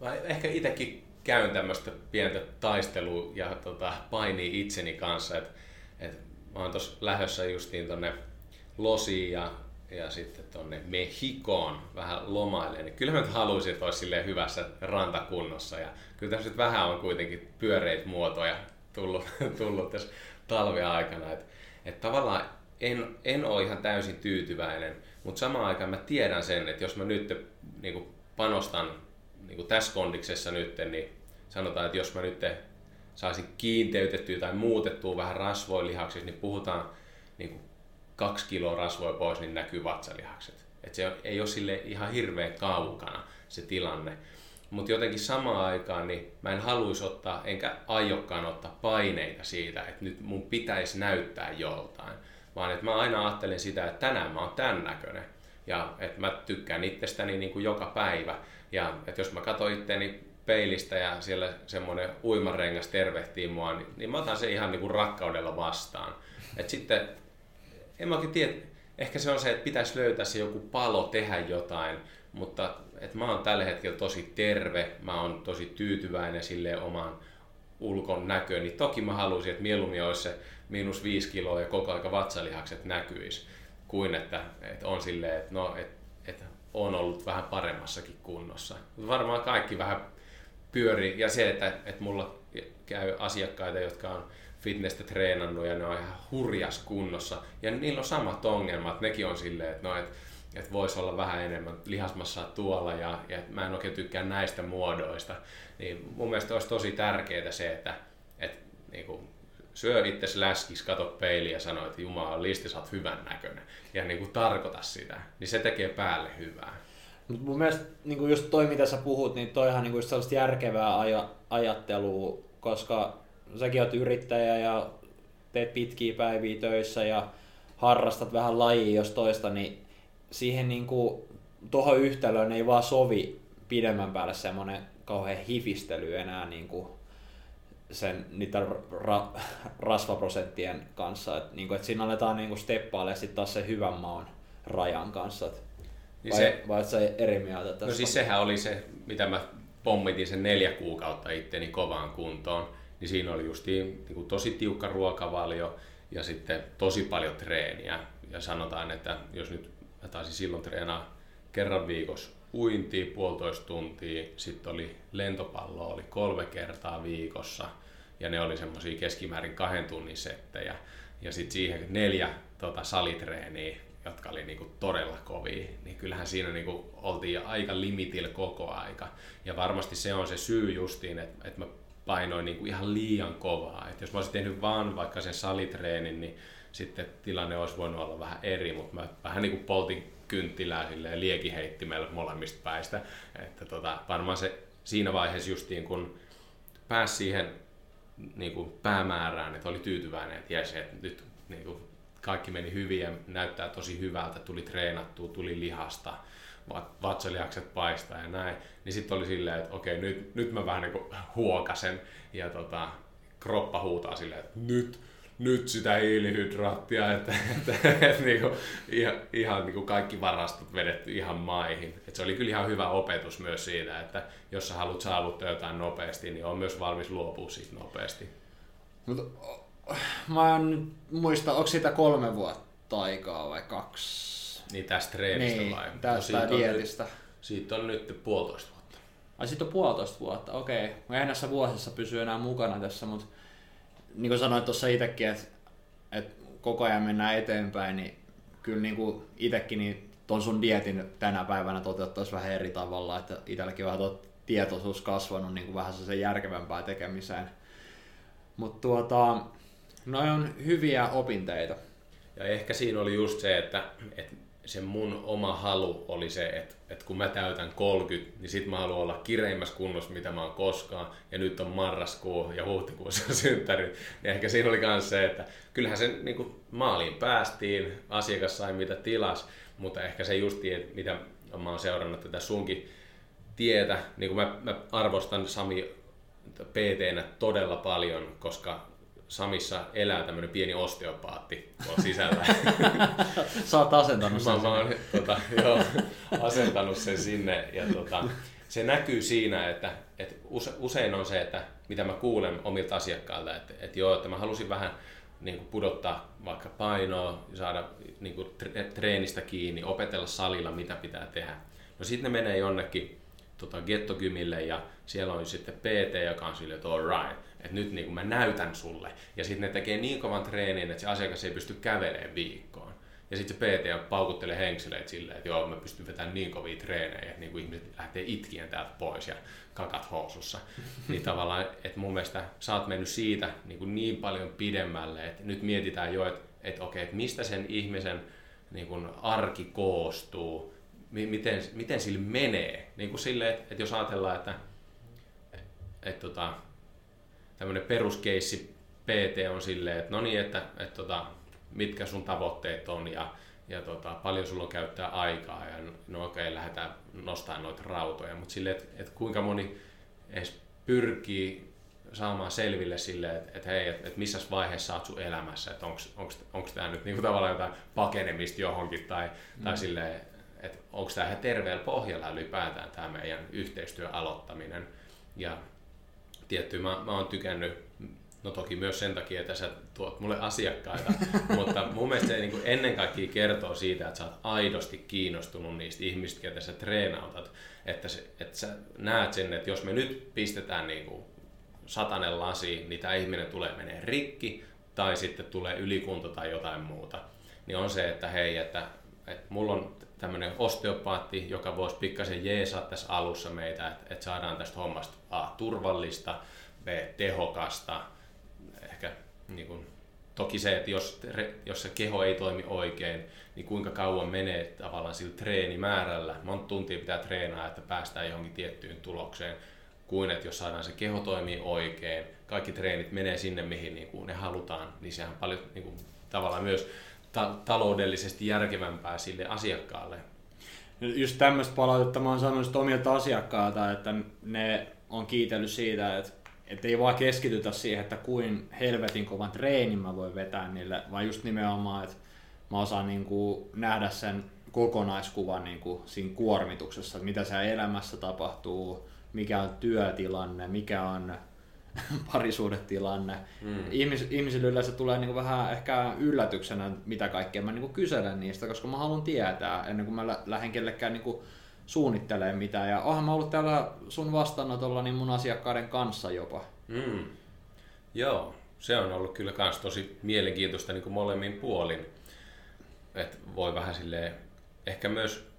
S2: mä ehkä itsekin käyn tämmöistä pientä taistelua ja tota, painii itseni kanssa, että et mä oon tuossa lähdössä justiin tonne Losiin ja, ja sitten tonne Mehikoon vähän lomailemaan, niin kyllä mä nyt haluaisin, että olisi hyvässä rantakunnossa ja kyllä nyt vähän on kuitenkin pyöreitä muotoja tullut, tullut tässä talven aikana, että et tavallaan en, en ole ihan täysin tyytyväinen, mutta samaan aikaan mä tiedän sen, että jos mä nyt niin panostan niin tässä kondiksessa nyt, niin sanotaan, että jos mä nyt saisin kiinteytettyä tai muutettua vähän rasvoja lihaksiksi, niin puhutaan niin kuin kaksi kiloa rasvoja pois, niin näkyy vatsalihakset. Et se ei ole sille ihan hirveän kaukana se tilanne. Mutta jotenkin samaan aikaan niin mä en haluaisi ottaa, enkä aiokkaan ottaa paineita siitä, että nyt mun pitäisi näyttää joltain. Vaan että mä aina ajattelen sitä, että tänään mä oon tämän näköinen. Ja että mä tykkään itsestäni niin kuin joka päivä. Ja että jos mä katson itteeni peilistä ja siellä semmoinen uimarengas tervehtii mua, niin, niin mä otan se ihan niin kuin rakkaudella vastaan. Et sitten, en mä tiedä, ehkä se on se, että pitäisi löytää se joku palo tehdä jotain, mutta että mä oon tällä hetkellä tosi terve, mä oon tosi tyytyväinen sille omaan ulkon näköön, niin toki mä haluaisin, että mieluummin olisi se miinus viisi kiloa ja koko aika vatsalihakset näkyisi, kuin että, että on silleen, että no, että, että on ollut vähän paremmassakin kunnossa. Varmaan kaikki vähän pyöri ja se, että, että mulla käy asiakkaita, jotka on fitnessä treenannut ja ne on ihan hurjas kunnossa. Ja niillä on samat ongelmat. Nekin on silleen, että, no, että, että voisi olla vähän enemmän lihasmassaa tuolla ja, ja mä en oikein tykkää näistä muodoista. Niin mun mielestä olisi tosi tärkeää se, että, että niin kuin, syö itse läskis, kato peiliä ja sano, että Jumala listi, sä oot hyvän näköinen. Ja niin kuin tarkoita sitä. Niin se tekee päälle hyvää.
S1: Mutta mun mielestä niin just toi, mitä sä puhut, niin toihan niin sellaista järkevää aj- ajattelua, koska säkin oot yrittäjä ja teet pitkiä päiviä töissä ja harrastat vähän lajia jos toista, niin siihen niin kuin, tuohon yhtälöön ei vaan sovi pidemmän päälle semmoinen kauhean hifistely enää niin kuin sen, niiden ra- rasvaprosenttien kanssa. Et, niin kuin, että siinä aletaan niin steppailemaan sitten taas se hyvän maun rajan kanssa. Et niin vai, se, vai se eri mieltä tästä?
S2: No siis sehän oli se, mitä mä pommitin sen neljä kuukautta itteni kovaan kuntoon. Niin siinä oli just niin kuin tosi tiukka ruokavalio ja sitten tosi paljon treeniä. Ja sanotaan, että jos nyt mä taisin silloin treenaa kerran viikossa uintia puolitoista tuntia, sitten oli lentopallo oli kolme kertaa viikossa ja ne oli semmoisia keskimäärin kahden tunnin settejä. Ja sitten siihen neljä tota, salitreeniä jotka oli niinku todella kovia, niin kyllähän siinä niinku oltiin aika limitillä koko aika. Ja varmasti se on se syy justiin, että, että mä painoin niinku ihan liian kovaa. Et jos mä olisin tehnyt vaan vaikka sen salitreenin, niin sitten tilanne olisi voinut olla vähän eri, mutta mä vähän niin kuin poltin kynttilää silleen liekiheittimellä molemmista päistä. Että tota, varmaan se siinä vaiheessa justiin kun pääsi siihen niin kuin päämäärään, että oli tyytyväinen, että jes, että nyt niin kuin kaikki meni hyvin ja näyttää tosi hyvältä, tuli treenattua, tuli lihasta, vatsalihakset paistaa ja näin, niin sitten oli silleen, että okei, nyt, nyt mä vähän niin huokasen ja tota, kroppa huutaa silleen, että nyt, nyt sitä hiilihydraattia, että, että, että, että niin kuin, ihan, ihan niin kuin kaikki varastot vedetty ihan maihin. Et se oli kyllä ihan hyvä opetus myös siitä, että jos sä haluat saavuttaa jotain nopeasti, niin on myös valmis luopua siitä nopeasti.
S1: Mutta mä en muista, onko siitä kolme vuotta aikaa vai kaksi?
S2: Niin tästä treenistä
S1: niin,
S2: vai?
S1: tästä no, dietistä.
S2: Siitä on nyt puolitoista vuotta.
S1: Ai siitä on puolitoista vuotta, okei. Okay. Mä en näissä vuosissa pysy enää mukana tässä, mutta niin kuin sanoit tuossa itsekin, että, että koko ajan mennään eteenpäin, niin kyllä niin kuin itsekin niin ton sun dietin tänä päivänä toteuttaisi vähän eri tavalla, että itselläkin vähän tuo tietoisuus kasvanut niin kuin vähän se järkevämpää tekemiseen. Mutta tuota, Noin on hyviä opinteita.
S2: Ja ehkä siinä oli just se, että, että se mun oma halu oli se, että, että kun mä täytän 30, niin sit mä haluan olla kireimmässä kunnossa, mitä mä oon koskaan. Ja nyt on marraskuu ja huhtikuussa on synttärit. Niin ehkä siinä oli myös se, että kyllähän sen niin kuin maaliin päästiin, asiakas sai mitä tilas, mutta ehkä se justi, mitä mä oon seurannut tätä sunkin tietä, niin kuin mä, mä arvostan Sami pt todella paljon, koska Samissa elää tämmöinen pieni osteopaatti tuolla sisällä.
S1: Sä oot asentanut sen.
S2: Mä, mä oon tota, joo, asentanut sen sinne ja tota, se näkyy siinä, että, että usein on se, että mitä mä kuulen omilta asiakkailta, että, että joo, että mä halusin vähän niin kuin pudottaa vaikka painoa, saada niin kuin treenistä kiinni, opetella salilla, mitä pitää tehdä. No sitten ne menee jonnekin tota, gettokymille ja siellä on sitten PT, joka on sille, että all right, että nyt niin kuin mä näytän sulle. Ja sitten ne tekee niin kovan treenin, että se asiakas ei pysty kävelemään viikkoon. Ja sitten se PT paukuttelee henkseleet silleen, että joo, mä pystyn vetämään niin kovia treenejä, että niin kuin ihmiset lähtee itkien täältä pois ja kakat housussa. niin tavallaan, että mun mielestä sä oot mennyt siitä niin, kuin niin paljon pidemmälle, että nyt mietitään jo, että, että okei, että mistä sen ihmisen niin kuin arki koostuu, miten, miten sillä menee. Niin kuin sille, että, että jos ajatellaan, että, että, että tota, tämmöinen peruskeissi PT on silleen, että no niin, että, että, että tota, mitkä sun tavoitteet on ja, ja tota, paljon sulla on käyttää aikaa ja no okei, okay, lähdetään nostamaan noita rautoja, mutta silleen, että, että kuinka moni edes pyrkii saamaan selville sille, että, että hei, että, että missä vaiheessa olet sun elämässä, että onko tämä nyt niinku tavallaan jotain pakenemista johonkin tai, mm. tai silleen, että onko tämä ihan terveellä pohjalla ylipäätään tämä meidän yhteistyön aloittaminen. Ja tietty, mä, mä oon tykännyt No toki myös sen takia, että sä tuot mulle asiakkaita, mutta mun mielestä se niin ennen kaikkea kertoo siitä, että sä oot aidosti kiinnostunut niistä ihmistä, ketä sä treenautat. Että, se, että sä näet sen, että jos me nyt pistetään niin kuin satanen lasi, niin tämä ihminen tulee menee rikki tai sitten tulee ylikunto tai jotain muuta. Niin on se, että hei, että, että mulla on tämmöinen osteopaatti, joka voisi pikkasen jeesaa tässä alussa meitä, että, että saadaan tästä hommasta A, turvallista, B, tehokasta, niin kuin, toki se, että jos, jos se keho ei toimi oikein, niin kuinka kauan menee tavallaan sillä treenimäärällä, monta tuntia pitää treenaa, että päästään johonkin tiettyyn tulokseen, kuin että jos saadaan se keho toimii oikein, kaikki treenit menee sinne, mihin niin kuin ne halutaan, niin sehän on paljon niin kuin, tavallaan myös ta- taloudellisesti järkevämpää sille asiakkaalle.
S1: Just tämmöistä palautetta mä oon sanonut omilta asiakkailta, että ne on kiitellyt siitä, että että ei vaan keskitytä siihen, että kuin helvetin kovan treenin mä voin vetää niille, vaan just nimenomaan, että mä osaan niin kuin nähdä sen kokonaiskuvan niin kuin siinä kuormituksessa, että mitä siellä elämässä tapahtuu, mikä on työtilanne, mikä on parisuudetilanne. Mm. Ihmis, ihmisille yleensä tulee niin kuin vähän ehkä yllätyksenä, mitä kaikkea mä niin kuin kyselen niistä, koska mä haluan tietää ennen kuin mä lähden kellekään niin kuin suunnittelee mitään. Ja oonhan mä ollut täällä sun vastaanotolla niin mun asiakkaiden kanssa jopa. Mm.
S2: Joo, se on ollut kyllä kans tosi mielenkiintoista niin kuin molemmin puolin. että voi vähän silleen, ehkä myös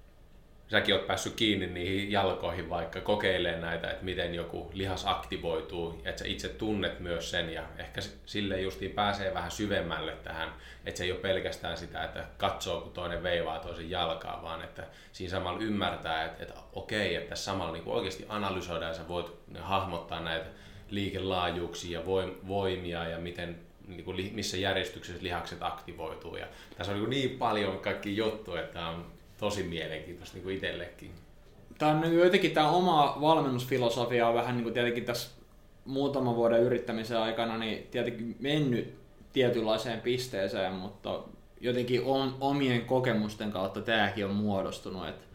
S2: säkin oot päässyt kiinni niihin jalkoihin vaikka kokeilemaan näitä, että miten joku lihas aktivoituu, että sä itse tunnet myös sen ja ehkä sille justiin pääsee vähän syvemmälle tähän, että se ei ole pelkästään sitä, että katsoo kun toinen veivaa toisen jalkaa, vaan että siinä samalla ymmärtää, että, että okei, että tässä samalla niin oikeasti analysoidaan ja sä voit hahmottaa näitä liikelaajuuksia ja voimia ja miten niin kuin, missä järjestyksessä lihakset aktivoituu. Ja tässä on niin, niin paljon kaikki juttuja, että on tosi mielenkiintoista niin kuin itsellekin.
S1: Tämä on niin jotenkin tämä oma valmennusfilosofia on vähän niin kuin tietenkin tässä muutaman vuoden yrittämisen aikana niin tietenkin mennyt tietynlaiseen pisteeseen, mutta jotenkin omien kokemusten kautta tämäkin on muodostunut. Että,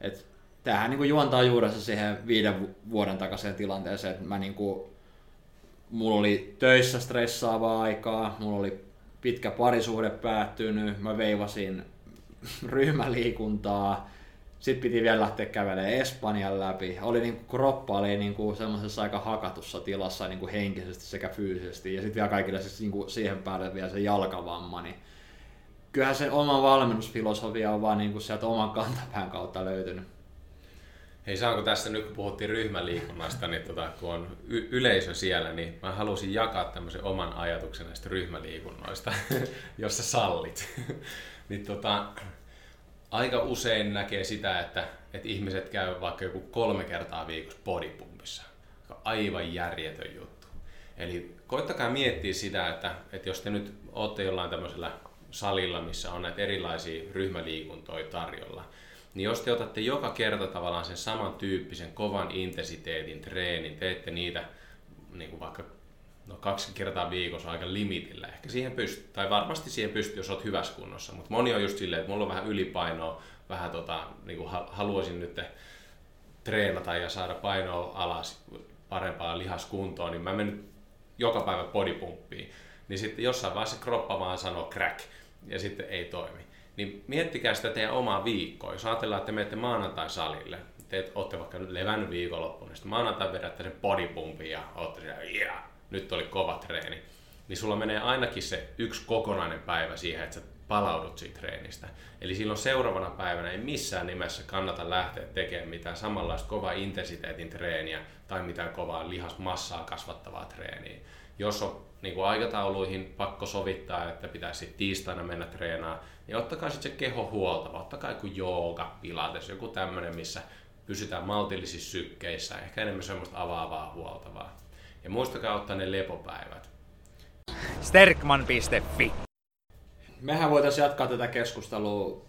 S1: että tämähän niin kuin juontaa juurensa siihen viiden vuoden takaiseen tilanteeseen, että mä niin kuin, mulla oli töissä stressaavaa aikaa, mulla oli pitkä parisuhde päättynyt, mä veivasin ryhmäliikuntaa, sitten piti vielä lähteä kävelemään Espanjan läpi. Oli niin kuin, kroppa oli niin kuin semmoisessa aika hakatussa tilassa niin kuin henkisesti sekä fyysisesti. Ja sitten vielä kaikille siis niin kuin siihen päälle vielä se jalkavamma. Niin kyllähän se oma valmennusfilosofia on vaan niin kuin sieltä oman kantapään kautta löytynyt.
S2: Hei, saanko tässä nyt kun puhuttiin ryhmäliikunnasta, niin tota, kun on y- yleisö siellä, niin mä halusin jakaa tämmöisen oman ajatuksen näistä ryhmäliikunnoista, jos sä sallit. Niin tota, aika usein näkee sitä, että, että ihmiset käy vaikka joku kolme kertaa viikossa bodypumpissa. Aivan järjetön juttu. Eli koittakaa miettiä sitä, että, että jos te nyt olette jollain tämmöisellä salilla, missä on näitä erilaisia ryhmäliikuntoja tarjolla, niin jos te otatte joka kerta tavallaan sen saman tyyppisen kovan intensiteetin treenin, teette niitä niin kuin vaikka no kaksi kertaa viikossa aika limitillä. Ehkä siihen pystyy, tai varmasti siihen pystyy, jos olet hyvässä kunnossa. Mutta moni on just silleen, että mulla on vähän ylipainoa, vähän tota, niin kuin haluaisin nyt treenata ja saada painoa alas parempaa lihaskuntoa, niin mä menen joka päivä bodypumppiin. Niin sitten jossain vaiheessa kroppa vaan sanoo crack, ja sitten ei toimi. Niin miettikää sitä teidän omaa viikkoa. Jos ajatellaan, että te menette maanantai salille, te olette vaikka nyt levännyt viikonloppuun, niin sitten maanantai vedätte sen bodypumpin ja olette siellä, yeah, nyt oli kova treeni. Niin sulla menee ainakin se yksi kokonainen päivä siihen, että sä palaudut siitä treenistä. Eli silloin seuraavana päivänä ei missään nimessä kannata lähteä tekemään mitään samanlaista kova intensiteetin treeniä tai mitään kovaa lihasmassaa kasvattavaa treeniä. Jos on niin kuin aikatauluihin pakko sovittaa, että pitäisi tiistaina mennä treenaamaan, niin ottakaa sitten se keho huoltava. Ottakaa joku jooga, pilates, joku tämmöinen, missä pysytään maltillisissa sykkeissä, ehkä enemmän semmoista avaavaa huoltavaa. Ja muistakaa ottaa ne lepopäivät.
S3: Sterkman.fi
S1: Mehän voitaisiin jatkaa tätä keskustelua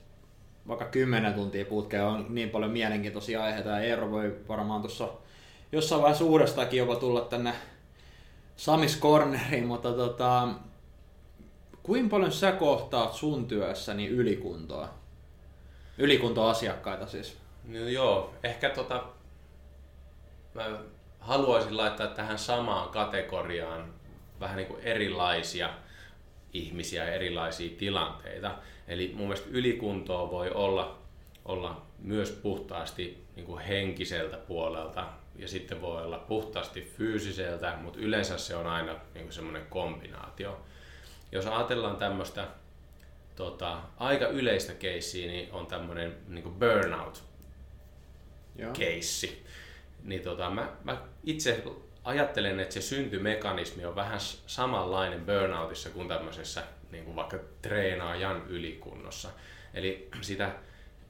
S1: vaikka 10 tuntia putkeen, on niin paljon mielenkiintoisia aiheita ja Eero voi varmaan tuossa jossain vaiheessa uudestakin jopa tulla tänne Samis Corneriin, mutta tota, kuinka paljon sä kohtaat sun työssäni ylikuntoa? Ylikuntoasiakkaita siis.
S2: No joo, ehkä tota, mä haluaisin laittaa tähän samaan kategoriaan vähän niin kuin erilaisia ihmisiä ja erilaisia tilanteita. Eli mun mielestä ylikuntoa voi olla, olla myös puhtaasti niin kuin henkiseltä puolelta ja sitten voi olla puhtaasti fyysiseltä, mutta yleensä se on aina niin kuin semmoinen kombinaatio. Jos ajatellaan tämmöistä tota, aika yleistä keissiä, niin on tämmöinen niin kuin burnout keissi. Niin tota, mä, mä itse ajattelen, että se syntymekanismi on vähän samanlainen burnoutissa kuin tämmöisessä niin kuin vaikka treenaajan ylikunnossa. Eli sitä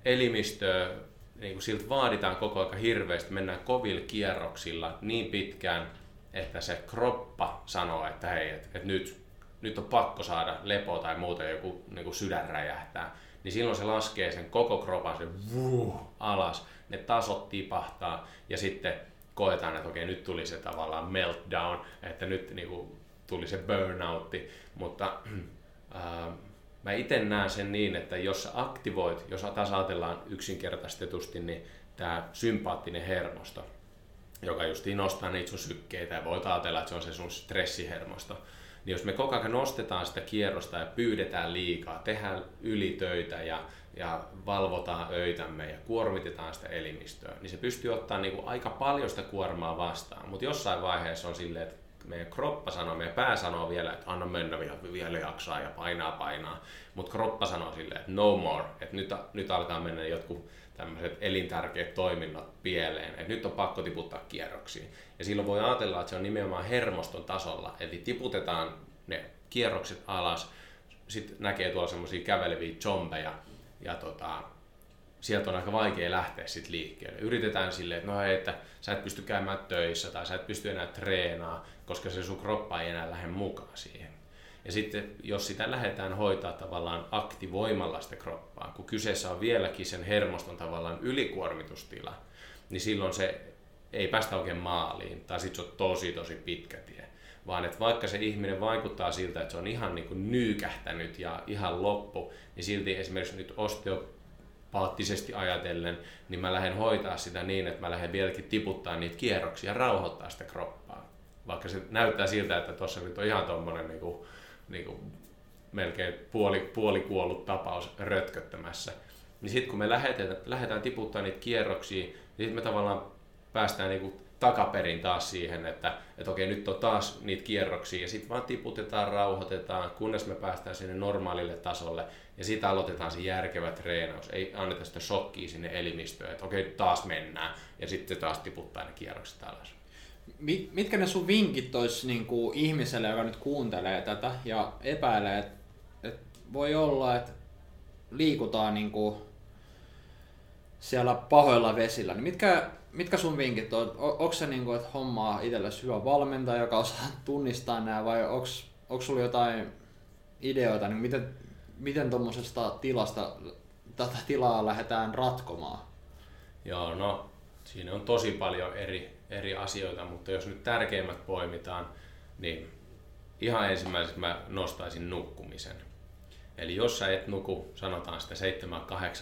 S2: elimistöä niin kuin siltä vaaditaan koko ajan hirveästi, mennään kovilla kierroksilla niin pitkään, että se kroppa sanoo, että hei, että, että nyt, nyt on pakko saada lepo tai muuta, joku niin kuin sydän räjähtää. Niin silloin se laskee sen koko kropan se vuu, alas, ne tasot tipahtaa ja sitten koetaan, että okei, nyt tuli se tavallaan meltdown, että nyt niin kuin, tuli se burnoutti, mutta äh, mä itse näen sen niin, että jos aktivoit, jos taas ajatellaan yksinkertaistetusti, niin tämä sympaattinen hermosto, joka just nostaa niitä sun sykkeitä ja voit ajatella, että se on se sun stressihermosto, niin jos me koko ajan nostetaan sitä kierrosta ja pyydetään liikaa, tehdään ylitöitä ja, ja valvotaan öitämme ja kuormitetaan sitä elimistöä, niin se pystyy ottaa niin kuin aika paljon sitä kuormaa vastaan. Mutta jossain vaiheessa on silleen, että meidän kroppa sanoo, meidän pää sanoo vielä, että anna mennä vielä, vielä jaksaa ja painaa painaa, mutta kroppa sanoo silleen, että no more, että nyt, nyt alkaa mennä jotkut tämmöiset elintärkeät toiminnot pieleen, että nyt on pakko tiputtaa kierroksiin. Ja silloin voi ajatella, että se on nimenomaan hermoston tasolla, eli tiputetaan ne kierrokset alas, sitten näkee tuolla semmoisia käveleviä zombeja, ja tota, sieltä on aika vaikea lähteä sit liikkeelle. Yritetään silleen, että no hei, että sä et pysty käymään töissä tai sä et pysty enää treenaa, koska se sun kroppa ei enää lähde mukaan siihen. Ja sitten jos sitä lähdetään hoitaa tavallaan aktivoimalla sitä kroppaa, kun kyseessä on vieläkin sen hermoston tavallaan ylikuormitustila, niin silloin se ei päästä oikein maaliin, tai sitten se on tosi tosi pitkä tie. Vaan että vaikka se ihminen vaikuttaa siltä, että se on ihan niin kuin nyykähtänyt ja ihan loppu, niin silti esimerkiksi nyt osteopaattisesti ajatellen, niin mä lähden hoitaa sitä niin, että mä lähden vieläkin tiputtaa niitä kierroksia ja rauhoittaa sitä kroppaa. Vaikka se näyttää siltä, että tuossa nyt on ihan tuommoinen niin kuin, niin kuin melkein puoli, puolikuollut tapaus rötköttämässä. Niin sitten kun me lähdetään, lähdetään tiputtaa niitä kierroksia, niin sitten me tavallaan päästään niin kuin takaperin taas siihen, että, että okei, nyt on taas niitä kierroksia ja sitten vaan tiputetaan, rauhoitetaan, kunnes me päästään sinne normaalille tasolle ja sitten aloitetaan se järkevä treenaus. Ei anneta sitä shokkia sinne elimistöön, että okei, taas mennään ja sitten taas tiputtaa ne kierrokset alas.
S1: Mitkä ne sun vinkit olisi niin kuin ihmiselle, joka nyt kuuntelee tätä ja epäilee, että, että voi olla, että liikutaan niin kuin siellä pahoilla vesillä, niin mitkä mitkä sun vinkit on? Onko se niin kuin, että hommaa itsellesi hyvä valmentaja, joka osaa tunnistaa nämä, vai onko sulla jotain ideoita, niin miten, miten tuommoisesta tilasta, tätä tilaa lähdetään ratkomaan?
S2: Joo, no Siinä on tosi paljon eri, eri asioita, mutta jos nyt tärkeimmät poimitaan, niin ihan ensimmäiseksi mä nostaisin nukkumisen. Eli jos sä et nuku, sanotaan sitä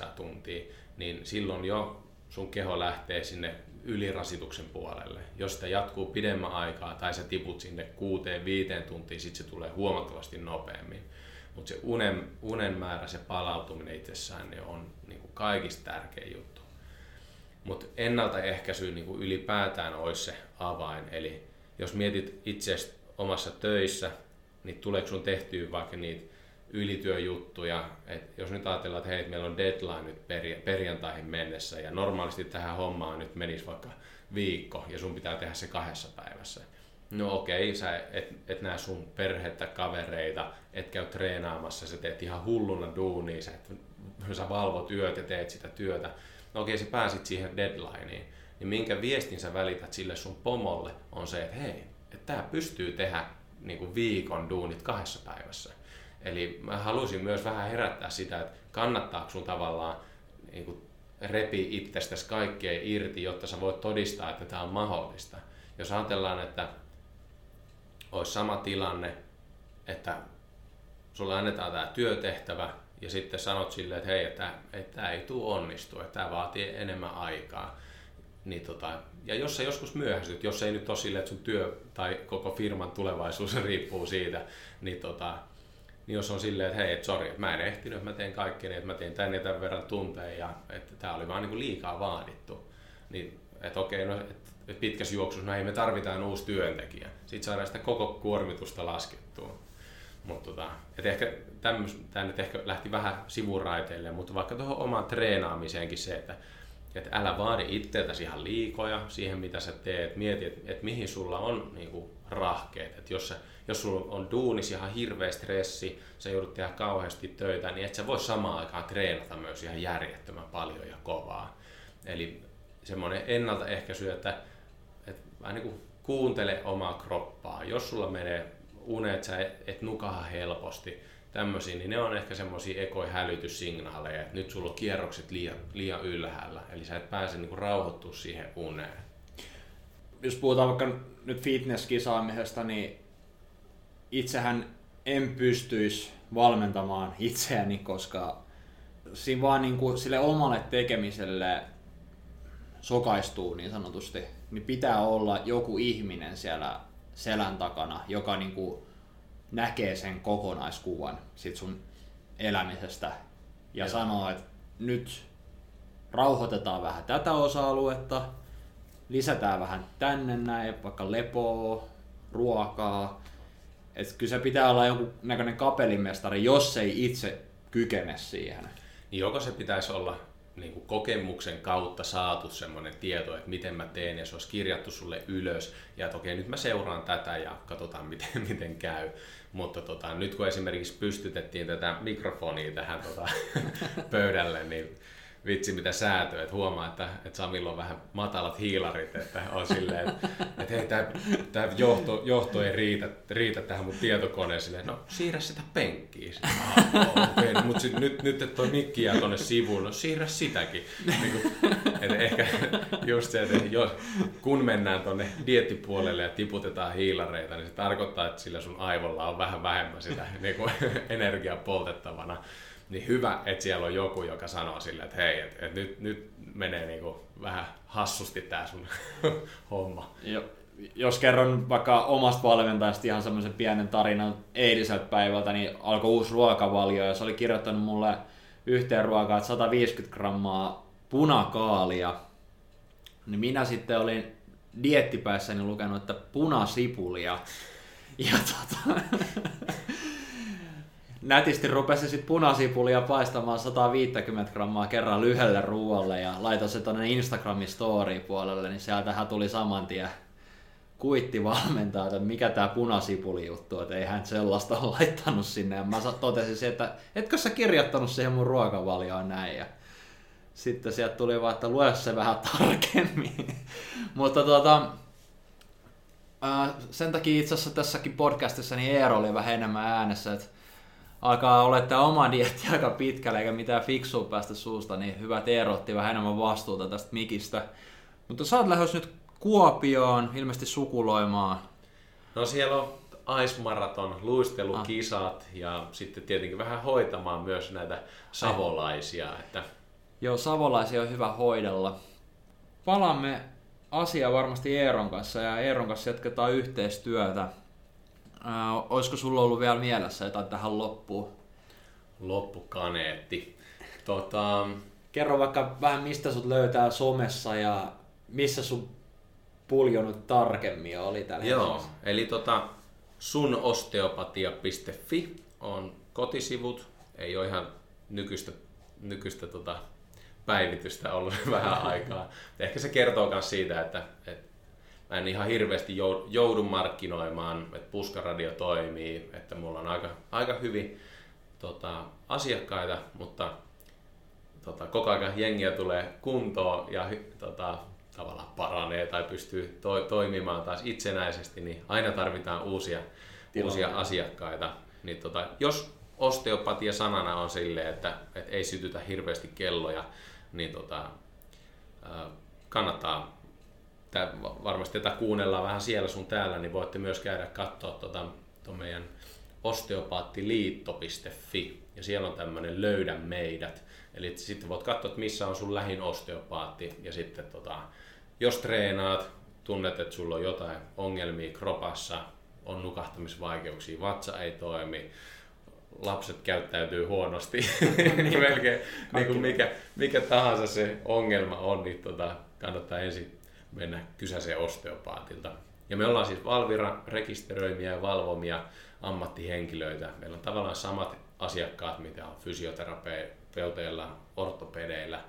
S2: 7-8 tuntia, niin silloin jo sun keho lähtee sinne ylirasituksen puolelle. Jos sitä jatkuu pidemmän aikaa tai sä tiput sinne kuuteen, viiteen tuntiin, sitten se tulee huomattavasti nopeammin. Mutta se unen, unen määrä, se palautuminen itsessään niin on niin kuin kaikista tärkein juttu. Mutta ennaltaehkäisy niin kuin ylipäätään olisi se avain. Eli jos mietit itse omassa töissä, niin tuleeko sun tehtyä vaikka niitä ylityöjuttuja, että jos nyt ajatellaan, että hei, meillä on deadline nyt perjantaihin mennessä ja normaalisti tähän hommaan nyt menisi vaikka viikko ja sun pitää tehdä se kahdessa päivässä. No okei, sä et, et näe sun perhettä, kavereita, et käy treenaamassa, sä teet ihan hulluna duunia, sä, et, sä valvot yöt ja teet sitä työtä. No okei, sä pääsit siihen deadlineen, niin minkä viestin sä välität sille sun pomolle on se, että hei, että tää pystyy tehdä niin kuin viikon duunit kahdessa päivässä. Eli mä halusin myös vähän herättää sitä, että kannattaako sun tavallaan niin kuin repi itsestäsi kaikkea irti, jotta sä voit todistaa, että tämä on mahdollista. Jos ajatellaan, että olisi sama tilanne, että sulle annetaan tämä työtehtävä ja sitten sanot silleen, että hei, että, että tämä ei tule onnistua, että tämä vaatii enemmän aikaa. Niin tota, ja jos sä joskus myöhästyt, jos ei nyt ole silleen, että sun työ tai koko firman tulevaisuus riippuu siitä, niin tota, niin jos on silleen, että hei, et sori, mä en ehtinyt, mä teen kaikkeni, että mä teen tän ja tämän verran tunteja ja että tämä oli vaan niin liikaa vaadittu. Niin, että okei, no, et pitkässä juoksussa, no ei me tarvitaan uusi työntekijä. Sitten saadaan sitä koko kuormitusta laskettua. Mutta tota, et ehkä tämä nyt ehkä lähti vähän sivuraiteille, mutta vaikka tuohon omaan treenaamiseenkin se, että että älä vaadi itseltäsi ihan liikoja siihen, mitä sä teet. Mieti, että et mihin sulla on niinku, rahkeet. Et jos, sä, jos sulla on duunis ihan hirveä stressi, sä joudut tehdä kauheasti töitä, niin et sä voi samaan aikaan treenata myös ihan järjettömän paljon ja kovaa. Eli semmoinen ennaltaehkäisy, että, että vähän niin kuin kuuntele omaa kroppaa. Jos sulla menee unet, sä et, et nukaha helposti, tämmöisiä, niin ne on ehkä semmoisia ekoihälytyssignaaleja, että nyt sulla on kierrokset liian, liian ylhäällä, eli sä et pääse niinku rauhoittua siihen uneen.
S1: Jos puhutaan vaikka nyt fitnesskisaamisesta, niin itsehän en pystyisi valmentamaan itseäni, koska siinä vaan niin kuin sille omalle tekemiselle sokaistuu niin sanotusti, niin pitää olla joku ihminen siellä selän takana, joka niin kuin näkee sen kokonaiskuvan sit sun elämisestä ja Joo. sanoo, että nyt rauhoitetaan vähän tätä osa-aluetta, lisätään vähän tänne näin, vaikka lepoa, ruokaa. Että kyllä se pitää olla joku näköinen kapelimestari, jos ei itse kykene siihen.
S2: Niin joko se pitäisi olla niin kuin kokemuksen kautta saatu semmoinen tieto, että miten mä teen ja se olisi kirjattu sulle ylös ja että okei nyt mä seuraan tätä ja katsotaan miten, miten käy. Mutta tota, nyt kun esimerkiksi pystytettiin tätä mikrofonia tähän tota, pöydälle, niin vitsi mitä säätöä, että huomaa, että, että Samilla on vähän matalat hiilarit, että on silleen, että, että hei, tämä, tämä johto, johto ei riitä, riitä tähän mun tietokoneeseen, no siirrä sitä penkkiä. okay, no, mutta sit, nyt, nyt että toi mikki jää tuonne sivuun, no siirrä sitäkin. Niin kuin, että ehkä just se, että jos, kun mennään tuonne diettipuolelle ja tiputetaan hiilareita, niin se tarkoittaa, että sillä sun aivolla on vähän vähemmän sitä niin kuin, energiaa poltettavana niin hyvä, että siellä on joku, joka sanoo sille, että hei, että et nyt, nyt menee niinku vähän hassusti tämä sun homma.
S1: Jo, jos kerron vaikka omasta valmentajasta ihan semmoisen pienen tarinan eiliseltä päivältä, niin alkoi uusi ruokavalio ja se oli kirjoittanut mulle yhteen ruokaa, että 150 grammaa punakaalia. Niin minä sitten olin diettipäissäni lukenut, että punasipulia. Ja tota, nätisti rupesi sitten punasipulia paistamaan 150 grammaa kerran lyhyelle ruoalle ja laitoin se tuonne Instagramin story puolelle, niin sieltähän tuli saman tien kuitti valmentaa, että mikä tämä punasipuli juttu, että ei hän sellaista ole laittanut sinne. Ja mä totesin, että etkö sä kirjoittanut siihen mun ruokavalioon näin. Ja sitten sieltä tuli vaan, että lue se vähän tarkemmin. Mutta tuota, sen takia itse asiassa tässäkin podcastissa niin Eero oli vähän enemmän äänessä, että alkaa olla tämä oma dietti aika pitkälle eikä mitään fiksua päästä suusta, niin hyvä Eero otti vähän enemmän vastuuta tästä mikistä. Mutta sä oot lähes nyt Kuopioon, ilmeisesti sukuloimaan.
S2: No siellä on Ice Marathon, luistelukisat ah. ja sitten tietenkin vähän hoitamaan myös näitä savolaisia. Että...
S1: Joo, savolaisia on hyvä hoidella. Palaamme asiaa varmasti Eeron kanssa ja Eeron kanssa jatketaan yhteistyötä. Ää, olisiko sulla ollut vielä mielessä jotain tähän loppuun?
S2: Loppukaneetti. Tota...
S1: Kerro vaikka vähän mistä sut löytää somessa ja missä sun puljonut tarkemmin oli tällä
S2: Joo, hetkellä. eli tota, sunosteopatia.fi on kotisivut, ei ole ihan nykyistä, nykyistä tota, päivitystä ollut vähän aikaa. Ehkä se kertoo myös siitä, että, että mä en ihan hirveästi joudu markkinoimaan, että puskaradio toimii, että mulla on aika, aika hyvin tota, asiakkaita, mutta tota, koko ajan jengiä tulee kuntoon ja tota, tavallaan paranee tai pystyy to, toimimaan taas itsenäisesti, niin aina tarvitaan uusia, uusia asiakkaita. Niin tota, jos osteopatia sanana on silleen, että, että ei sytytä hirveästi kelloja, niin tota, kannattaa tää, varmasti tätä kuunnellaan vähän siellä sun täällä, niin voitte myös käydä katsoa tota, meidän osteopaattiliitto.fi ja siellä on tämmöinen löydä meidät. Eli sitten voit katsoa, että missä on sun lähin osteopaatti. Ja sitten tota, jos treenaat, tunnet, että sulla on jotain ongelmia kropassa, on nukahtamisvaikeuksia, vatsa ei toimi, lapset käyttäytyy huonosti, niin melkein niin kuin mikä, mikä tahansa se ongelma on, niin tota, kannattaa ensin mennä kysäseen osteopaatilta. Ja me ollaan siis Valvira rekisteröimiä ja valvomia ammattihenkilöitä. Meillä on tavallaan samat asiakkaat, mitä on fysioterapeuteilla, ortopedeillä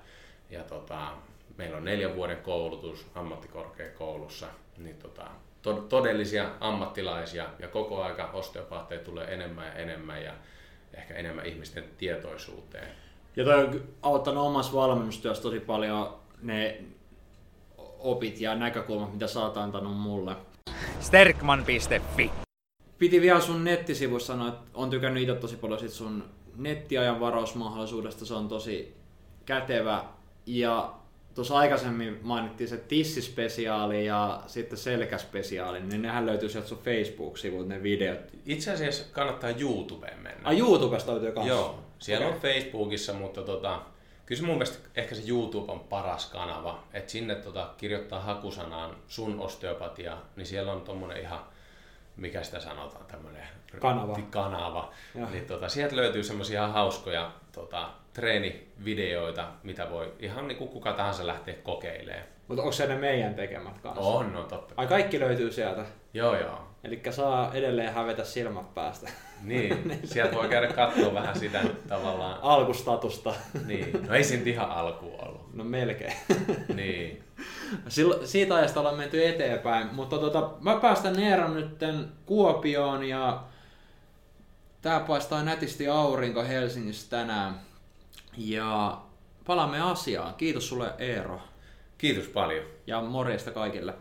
S2: ja tota, meillä on neljän vuoden koulutus ammattikorkeakoulussa, niin tota, to- todellisia ammattilaisia ja koko aika osteopaatteja tulee enemmän ja enemmän ja ehkä enemmän ihmisten tietoisuuteen.
S1: Ja toi on auttanut omassa valmennustyössä tosi paljon ne opit ja näkökulmat, mitä sä oot antanut mulle. Sterkman.fi Piti vielä sun nettisivussa sanoa, että on tykännyt itse tosi paljon sit sun nettiajan varausmahdollisuudesta. Se on tosi kätevä ja tuossa aikaisemmin mainittiin se tissispesiaali ja sitten selkäspesiaali, niin nehän löytyy sieltä sun Facebook-sivulta ne videot.
S2: Itse asiassa kannattaa YouTubeen mennä.
S1: Ai YouTubesta löytyy kanssa?
S2: Joo, siellä okay. on Facebookissa, mutta tota, kyllä se mun mielestä ehkä se YouTube on paras kanava. Että sinne tota, kirjoittaa hakusanaan sun osteopatia, niin siellä on tommonen ihan mikä sitä sanotaan, tämmöinen
S1: kanava.
S2: kanava. Niin tota, sieltä löytyy semmoisia hauskoja tota, treenivideoita, mitä voi ihan niin kuin kuka tahansa lähteä kokeilemaan.
S1: Mutta onko se ne meidän tekemät kanssa?
S2: On, no totta.
S1: Ai kaikki löytyy sieltä?
S2: Joo, joo.
S1: Eli saa edelleen hävetä silmät päästä.
S2: Niin, sieltä voi käydä katsoa vähän sitä tavallaan...
S1: Alkustatusta.
S2: Niin, no ei siinä ihan alku ollut.
S1: No melkein.
S2: Niin.
S1: Silloin, siitä ajasta ollaan menty eteenpäin, mutta tota, mä päästän Neeran nytten Kuopioon ja tää paistaa nätisti aurinko Helsingissä tänään. Ja palaamme asiaan. Kiitos sulle Eero.
S2: Kiitos paljon.
S1: Ja morjesta kaikille.